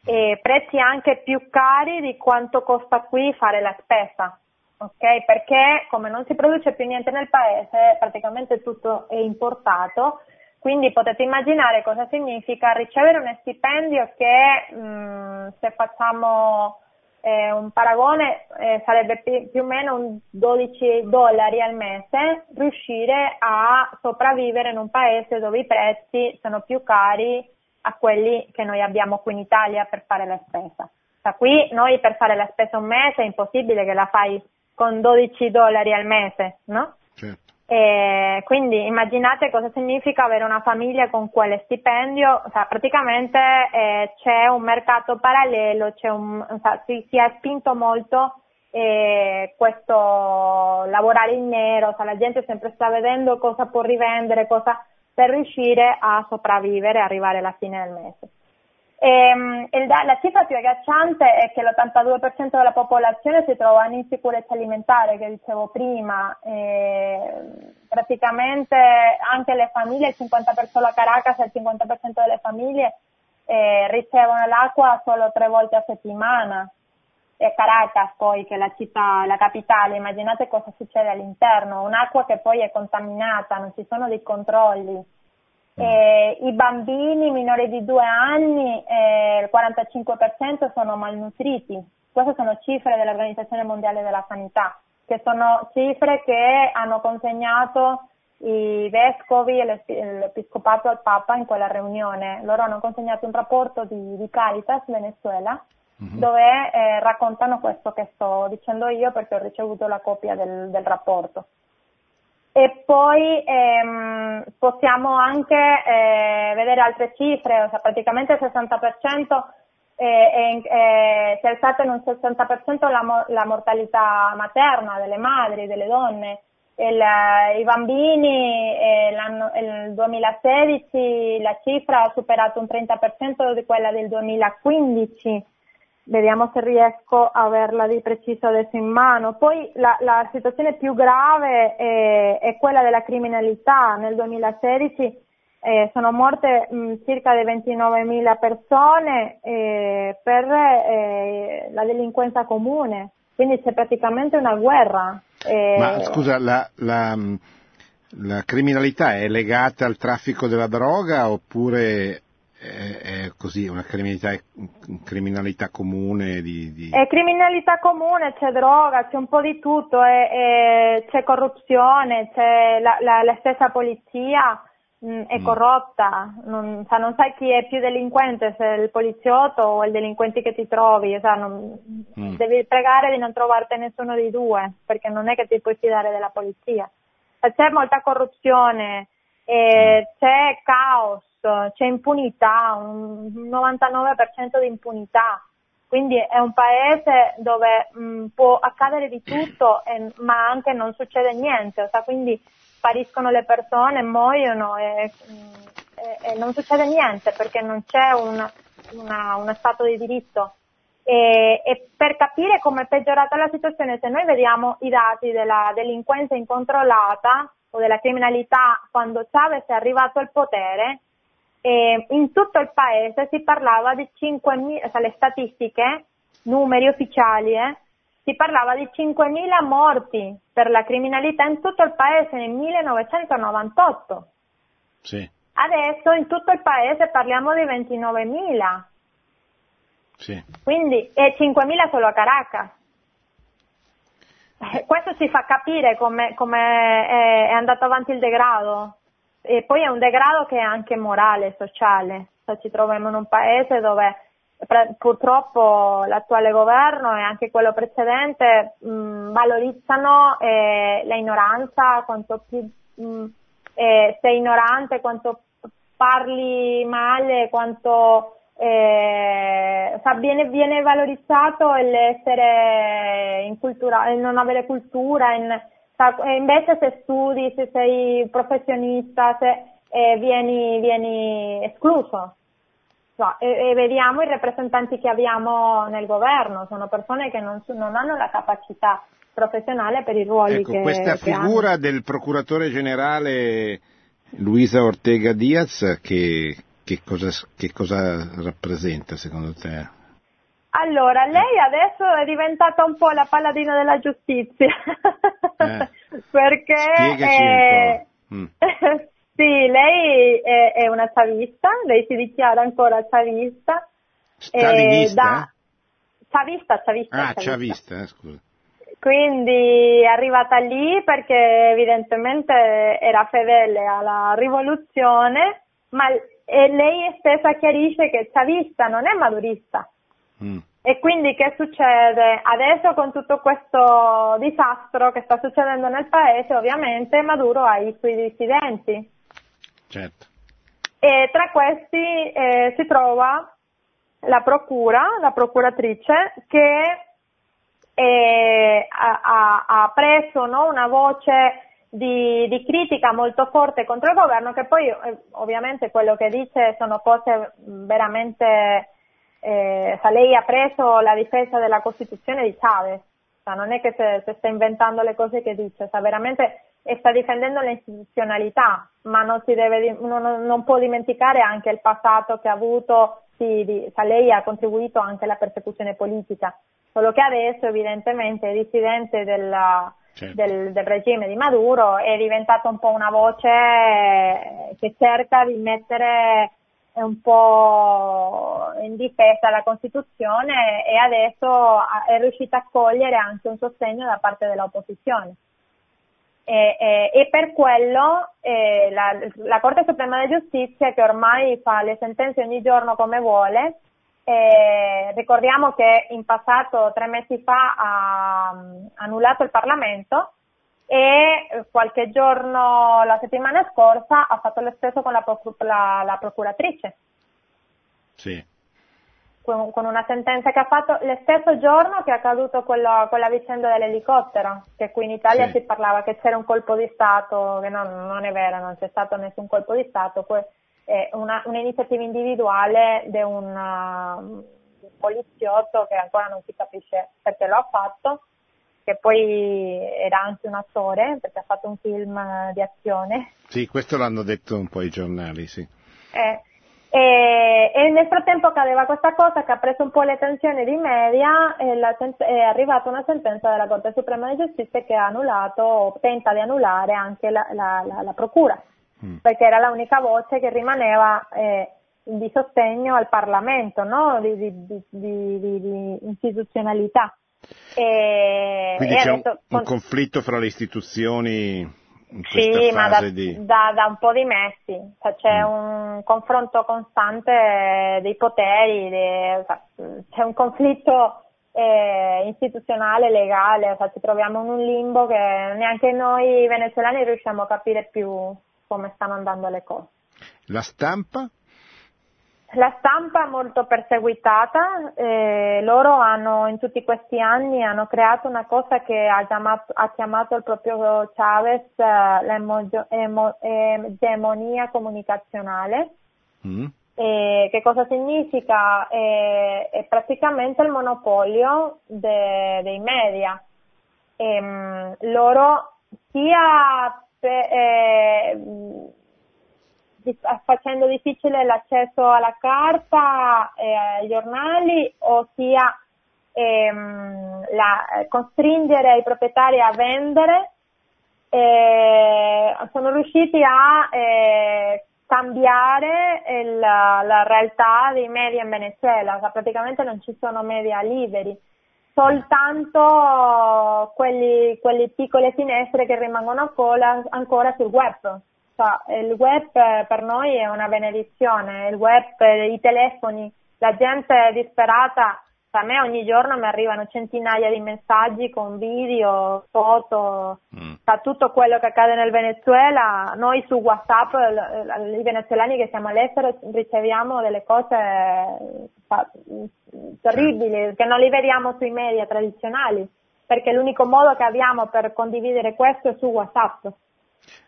e prezzi anche più cari di quanto costa qui fare la spesa. Ok? Perché come non si produce più niente nel paese, praticamente tutto è importato, quindi potete immaginare cosa significa ricevere un stipendio che mh, mm, se facciamo eh, un paragone eh, sarebbe più, più o meno un 12 dollari al mese, riuscire a sopravvivere in un paese dove i prezzi sono più cari a quelli che noi abbiamo qui in Italia per fare la spesa. Da qui noi per fare la spesa un mese è impossibile che la fai con 12 dollari al mese, no? Certo. E quindi immaginate cosa significa avere una famiglia con quale stipendio, cioè, praticamente eh, c'è un mercato parallelo, un, cioè, si, si, è spinto molto eh, questo lavorare in nero, cioè, la gente sempre sta vedendo cosa può rivendere, cosa per riuscire a sopravvivere e arrivare alla fine del mese. E, ehm, la cifra più agghiacciante è che l'82% della popolazione si trova in insicurezza alimentare, che dicevo prima. E praticamente anche le famiglie, il 50% solo a Caracas, il 50% delle famiglie eh, ricevono l'acqua solo tre volte a settimana. E Caracas poi, che è la città, la capitale, immaginate cosa succede all'interno, un'acqua che poi è contaminata, non ci sono dei controlli eh, I bambini minori di due anni, eh, il 45% sono malnutriti. Queste sono cifre dell'Organizzazione Mondiale della Sanità, che sono cifre che hanno consegnato i vescovi e l'episcopato al Papa in quella riunione. Loro hanno consegnato un rapporto di, di Caritas Venezuela mm-hmm. dove eh, raccontano questo che sto dicendo io perché ho ricevuto la copia del, del rapporto e poi ehm, possiamo anche eh, vedere altre cifre, cioè praticamente il 60% eh, eh, si è alzata in un 60% la, la, mortalità materna delle madri, delle donne. Il, I bambini nel 2016 la cifra ha superato un 30% di quella del 2015 vediamo se riesco a averla di preciso adesso in mano. Poi la, la situazione più grave è, è, quella della criminalità. Nel 2016 eh, sono morte mh, circa 29.000 persone eh, per eh, la delinquenza comune, quindi c'è praticamente una guerra. Eh. Ma scusa, la, la, la criminalità è legata al traffico della droga oppure è, così una criminalità, criminalità comune di, di... È criminalità comune, c'è droga, c'è un po' di tutto, è, c'è corruzione, c'è la, la, la stessa polizia mh, mm, è mm. corrotta, non, cioè, non, sai chi è più delinquente, se è il poliziotto o il delinquente che ti trovi, cioè, non, mm. devi pregare di non trovarti nessuno dei due, perché non è che ti puoi fidare della polizia. C'è molta corruzione, eh, c'è caos, c'è impunità, un 99% di impunità. Quindi è un paese dove mh, può accadere di tutto, e, ma anche non succede niente. Cioè, quindi spariscono le persone, muoiono e, e, e non succede niente perché non c'è un, una, uno Stato di diritto. E, e, per capire come è peggiorata la situazione, se noi vediamo i dati della delinquenza incontrollata o della criminalità quando Chavez è arrivato al potere, eh, in tutto il paese si parlava di 5.000, cioè le statistiche, numeri ufficiali, eh, si parlava di 5.000 morti per la criminalità in tutto il paese nel 1998. Sì. Adesso in tutto il paese parliamo di 29.000. Sì. Quindi, e 5.000 solo a Caracas. Eh, questo ci fa capire come, come è, è, andato avanti il degrado. E poi è un degrado che è anche morale, sociale. Ci troviamo in un paese dove purtroppo l'attuale governo e anche quello precedente mh, valorizzano eh, l'ignoranza, quanto più mh, eh, sei ignorante, quanto parli male, quanto eh, viene, viene, valorizzato l'essere in cultura, il non avere cultura, in, invece se studi, se sei professionista, se, eh, vieni, vieni escluso e, e, vediamo i rappresentanti che abbiamo nel governo, sono persone che non, non hanno la capacità professionale per i ruoli ecco, che questa che figura hanno. del procuratore generale Luisa Ortega Diaz che, che, cosa, che cosa rappresenta secondo te? Allora, lei adesso è diventata un po' la paladina della giustizia, eh. perché... Eh. Mm. Sì, lei è, è, una chavista, lei si dichiara ancora chavista. Stalinista? Da... Chavista, chavista. Ah, chavista, eh, scusa. Quindi è arrivata lì perché evidentemente era fedele alla rivoluzione, ma lei stessa chiarisce che chavista non è madurista. Mm. E quindi che succede? Adesso con tutto questo disastro che sta succedendo nel paese, ovviamente Maduro ha i suoi dissidenti Certo. E tra questi eh, si trova la procura, la procuratrice, che eh, ha, ha, preso no, una voce di, di, critica molto forte contro il governo, che poi eh, ovviamente quello che dice sono cose veramente... Eh, lei ha preso la difesa della Costituzione di Chavez, non è che se, se sta inventando le cose che dice, sta veramente e sta difendendo le istituzionalità, ma non, deve, non, non può dimenticare anche il passato che ha avuto, sì, di, cioè lei ha contribuito anche alla persecuzione politica, solo che adesso evidentemente è dissidente della, certo. del, del, regime di Maduro è diventata un po' una voce che cerca di mettere un po' in difesa la Costituzione e adesso è riuscita a cogliere anche un sostegno da parte dell'opposizione. E, e, e per quello eh, la, la, Corte Suprema di Giustizia, che ormai fa le sentenze ogni giorno come vuole, eh, ricordiamo che in passato, tre mesi fa, ha annullato il Parlamento e qualche giorno, la settimana scorsa, ha fatto lo stesso con la, la, la procuratrice. Sì con, con, una sentenza che ha fatto lo stesso giorno che è accaduto quello, quella vicenda dell'elicottero, che qui in Italia sì. si parlava che c'era un colpo di Stato, che non, non è vero, non c'è stato nessun colpo di Stato, poi è una, un'iniziativa individuale di un, uh, un poliziotto che ancora non si capisce perché lo ha fatto, che poi era anche un attore, perché ha fatto un film di azione. Sì, questo l'hanno detto un po' i giornali, sì. Eh, e, e, nel frattempo accadeva questa cosa che ha preso un po' le tensioni di media e la, è arrivata una sentenza della Corte Suprema di Giustizia che ha annullato o tenta di annullare anche la, la, la procura, mm. perché era l'unica voce che rimaneva eh, di sostegno al Parlamento, no? di, di, di, di, istituzionalità. E, Quindi e c'è adesso, un, un conflitto fra le istituzioni sì, ma da, di... da, da, un po' di mesi, cioè, c'è mm. un confronto costante dei poteri, de, c'è un conflitto eh, istituzionale, legale, cioè, ci troviamo in un limbo che neanche noi venezuelani riusciamo a capire più come stanno andando le cose. La stampa? La stampa è molto perseguitata, eh, loro hanno in tutti questi anni hanno creato una cosa che ha chiamato, ha chiamato il proprio Chavez eh, l'egemonia comunicazionale. Mm. Eh, che cosa significa? È praticamente il monopolio de, dei media. Ehm, loro sia per, eh, facendo difficile l'accesso alla carta e ai giornali, ossia ehm, la, costringere i proprietari a vendere, eh, sono riusciti a eh, cambiare il, la realtà dei media in Venezuela, cioè, praticamente non ci sono media liberi, soltanto quelle piccole finestre che rimangono ancora, ancora sul web il web per noi è una benedizione, il web, i telefoni, la gente è disperata, a me ogni giorno mi arrivano centinaia di messaggi con video, foto, mm. tutto quello che accade nel Venezuela, noi su WhatsApp, i venezuelani che siamo all'estero riceviamo delle cose terribili che non li vediamo sui media tradizionali, perché l'unico modo che abbiamo per condividere questo è su WhatsApp.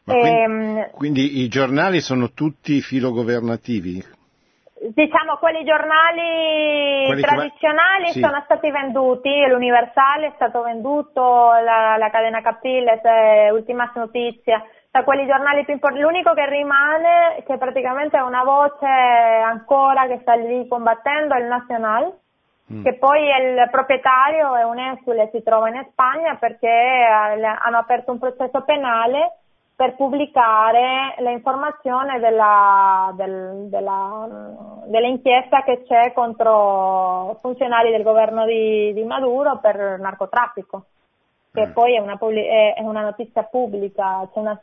Quindi, ehm, quindi, i giornali sono tutti filogovernativi? Diciamo quelli giornali quelli tradizionali va... sì. sono stati venduti, l'Universale è stato venduto, la, la cadena Capiles, eh, ultima notizia, da quelli giornali più importanti. L'unico che rimane, che praticamente è una voce ancora che sta lì combattendo, è il Nacional, mm. che poi il proprietario è un esule, si trova in Spagna perché hanno aperto un processo penale per pubblicare l'informazione della, del, della, dell'inchiesta che c'è contro funzionari del governo di, di Maduro per narcotraffico, che mm. poi è una, è una, notizia pubblica, una,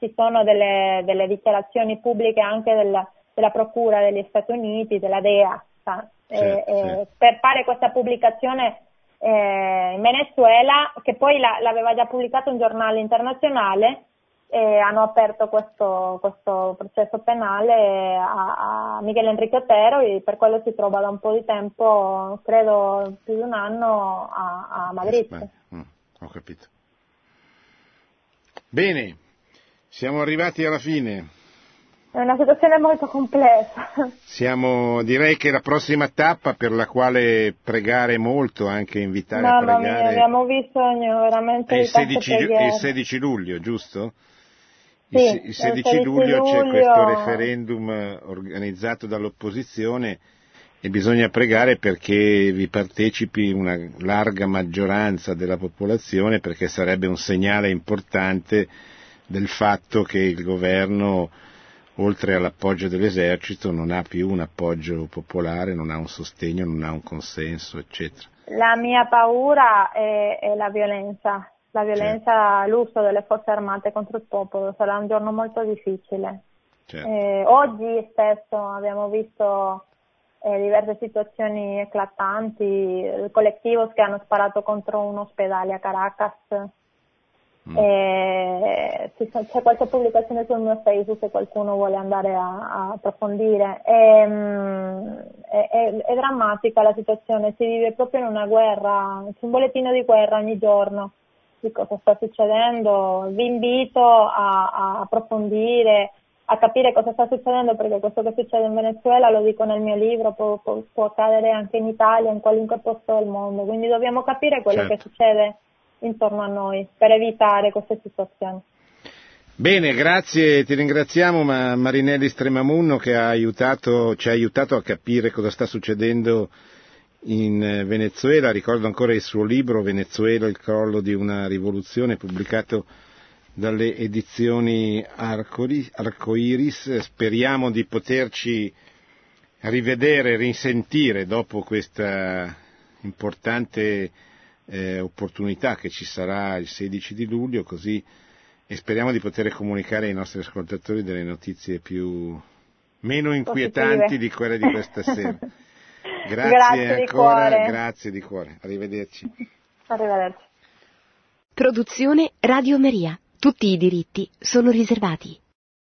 ci sono delle, delle, dichiarazioni pubbliche anche della, della, Procura degli Stati Uniti, della DEA, certo, e, certo. per fare questa pubblicazione eh, in Venezuela, che poi la, l'aveva già pubblicato un giornale internazionale, e hanno aperto questo, questo processo penale a, a Miguel Enrique Otero e per quello si trova da un po' di tempo, credo più di un anno, a, a Madrid. Beh, mm, ho capito. Bene, siamo arrivati alla fine. È una situazione molto complessa. Siamo, direi che la prossima tappa per la quale pregare molto, anche invitare Mamma a pregare. Mia, abbiamo bisogno veramente è il di 16, il 16 luglio, giusto? Sì, il 16 luglio, luglio c'è questo referendum organizzato dall'opposizione e bisogna pregare perché vi partecipi una larga maggioranza della popolazione perché sarebbe un segnale importante del fatto che il governo oltre all'appoggio dell'esercito non ha più un appoggio popolare, non ha un sostegno, non ha un consenso, eccetera. La mia paura è, è la violenza, la violenza, l'uso delle forze armate contro il popolo sarà un giorno molto difficile. Certo. Eh, oggi stesso abbiamo visto eh, diverse situazioni eclatanti, il collettivo che hanno sparato contro un ospedale a Caracas. Mm. Eh, c'è qualche pubblicazione sul mio Facebook se qualcuno vuole andare a, a approfondire. È, mm, è, è, è, drammatica la situazione, si vive proprio in una guerra, c'è un bollettino di guerra ogni giorno di cosa sta succedendo, vi invito a, a approfondire, a capire cosa sta succedendo perché questo che succede in Venezuela, lo dico nel mio libro, può, può, può accadere anche in Italia, in qualunque posto del mondo, quindi dobbiamo capire quello certo. che succede intorno a noi per evitare queste situazioni. Bene, grazie, ti ringraziamo Marinelli Stremamunno che ha aiutato, ci ha aiutato a capire cosa sta succedendo in eh, Venezuela, ricordo ancora il suo libro Venezuela, il crollo di una rivoluzione, pubblicato dalle edizioni Arcoiris. Speriamo di poterci rivedere, risentire dopo questa importante eh, opportunità che ci sarà il 16 di luglio, così e speriamo di poter comunicare ai nostri ascoltatori delle notizie più meno inquietanti di quelle di questa sera. Grazie, grazie ancora, grazie di cuore. Arrivederci. Arrivederci. Produzione Radio Maria. Tutti i diritti sono riservati.